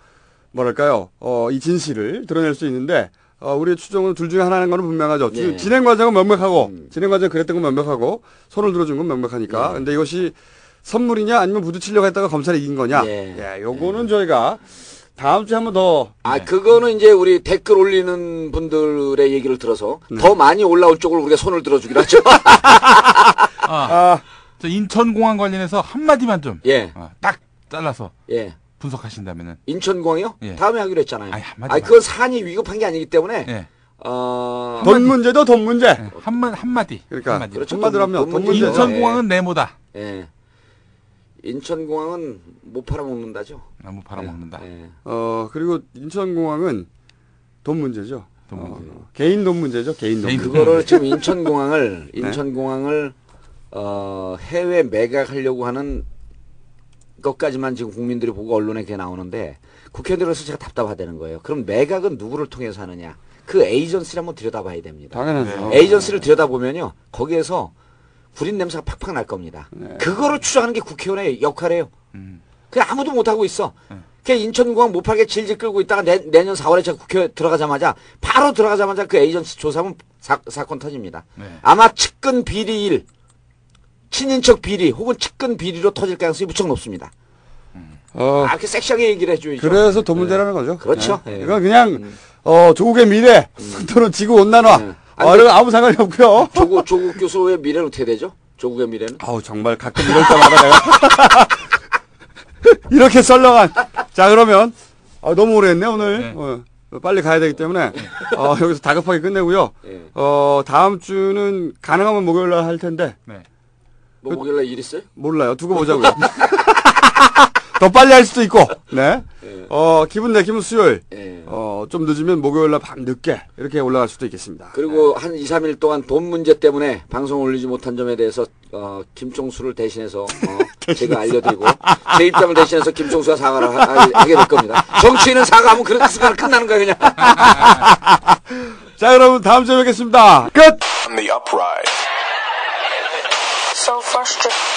뭐랄까요, 어, 이 진실을 드러낼 수 있는데, 어, 우리의 추정은 둘 중에 하나는 거는 분명하죠. 지- 예. 진행 과정은 명백하고, 진행 과정 그랬던 건 명백하고, 손을 들어준 건 명백하니까. 예. 근데 이것이 선물이냐, 아니면 부딪히려고 했다가 검찰이 이긴 거냐. 예. 예, 요거는 저희가 다음 주에 한 번 더. 아, 그거는 이제 우리 댓글 올리는 분들의 얘기를 들어서 더 많이 올라올 쪽으로 우리가 손을 들어주기로 하죠. 아, 저 인천공항 관련해서 한마디만 좀. 예. 어, 딱 잘라서 예. 분석하신다면은. 인천공항이요? 예. 다음에 하기로 했잖아요. 아니, 한마디만. 아니, 그건 사안이 위급한 게 아니기 때문에. 예. 어. 돈 문제도 돈 문제. 한마, 한마디. 그러니까, 한마디. 그렇죠. 한마디로 돈- 하면 돈 돈 문제. 인천공항은 네모다. 예. 인천공항은 못 팔아먹는다죠. 너무 팔아먹는다. 예. 어, 그리고 인천공항은 돈 문제죠. 돈 어, 개인 돈 문제죠. 개인 돈 문제. 그거를 지금 인천공항을 네. 인천공항을 어, 해외 매각하려고 하는 것까지만 지금 국민들이 보고 언론에 그게 나오는데 국회의원들에서 제가 답답하다는 거예요. 그럼 매각은 누구를 통해서 하느냐? 그 에이전시를 한번 들여다봐야 됩니다. 당연하죠. 에이전시를 들여다보면요. 거기에서 구린 냄새가 팍팍 날 겁니다. 네. 그거를 추적하는 게 국회의원의 역할이에요. 그냥 아무도 못하고 있어. 그 인천공항 못 팔게 질질 끌고 있다가 내, 내년 4월에 제가 국회 들어가자마자 바로 들어가자마자 그 에이전시 조사하면 사, 사건 터집니다. 아마 측근 비리일, 친인척 비리 혹은 측근 비리로 터질 가능성이 무척 높습니다. 어, 아, 이렇게 섹시하게 얘기를 해줘야죠. 그래서 돈 문제라는 거죠. 그렇죠. 네. 예. 이건 그냥 어, 조국의 미래 또는 지구 온난화 네. 어, 이런 거 아무 상관이 없고요. 조국, 조국 교수의 미래는 어떻게 되죠? 조국의 미래는? 아우 정말 가끔 이럴 때마다 내가 이렇게 썰렁한 자 그러면 아, 너무 오래 했네 오늘 어, 빨리 가야 되기 때문에 어, 여기서 다급하게 끝내고요 어, 다음 주는 가능하면 목요일 날 할 텐데 뭐 목요일날 일 있어요? 몰라요. 두고 보자고요. 더 빨리 할 수도 있고. 네? 어, 기분 내키면 수요일. 어, 좀 늦으면 목요일 날 밤 늦게 이렇게 올라갈 수도 있겠습니다. 그리고 한 2, 3일 동안 돈 문제 때문에 방송 올리지 못한 점에 대해서 어, 김종수를 대신해서 어, 제가 알려드리고 제 입장을 대신해서 김종수가 사과를 하, 하게 될 겁니다. 정치인은 사과하면 그런 순간 끝나는 거야 그냥. 자 여러분 다음 주에 뵙겠습니다. 끝. So frustrated.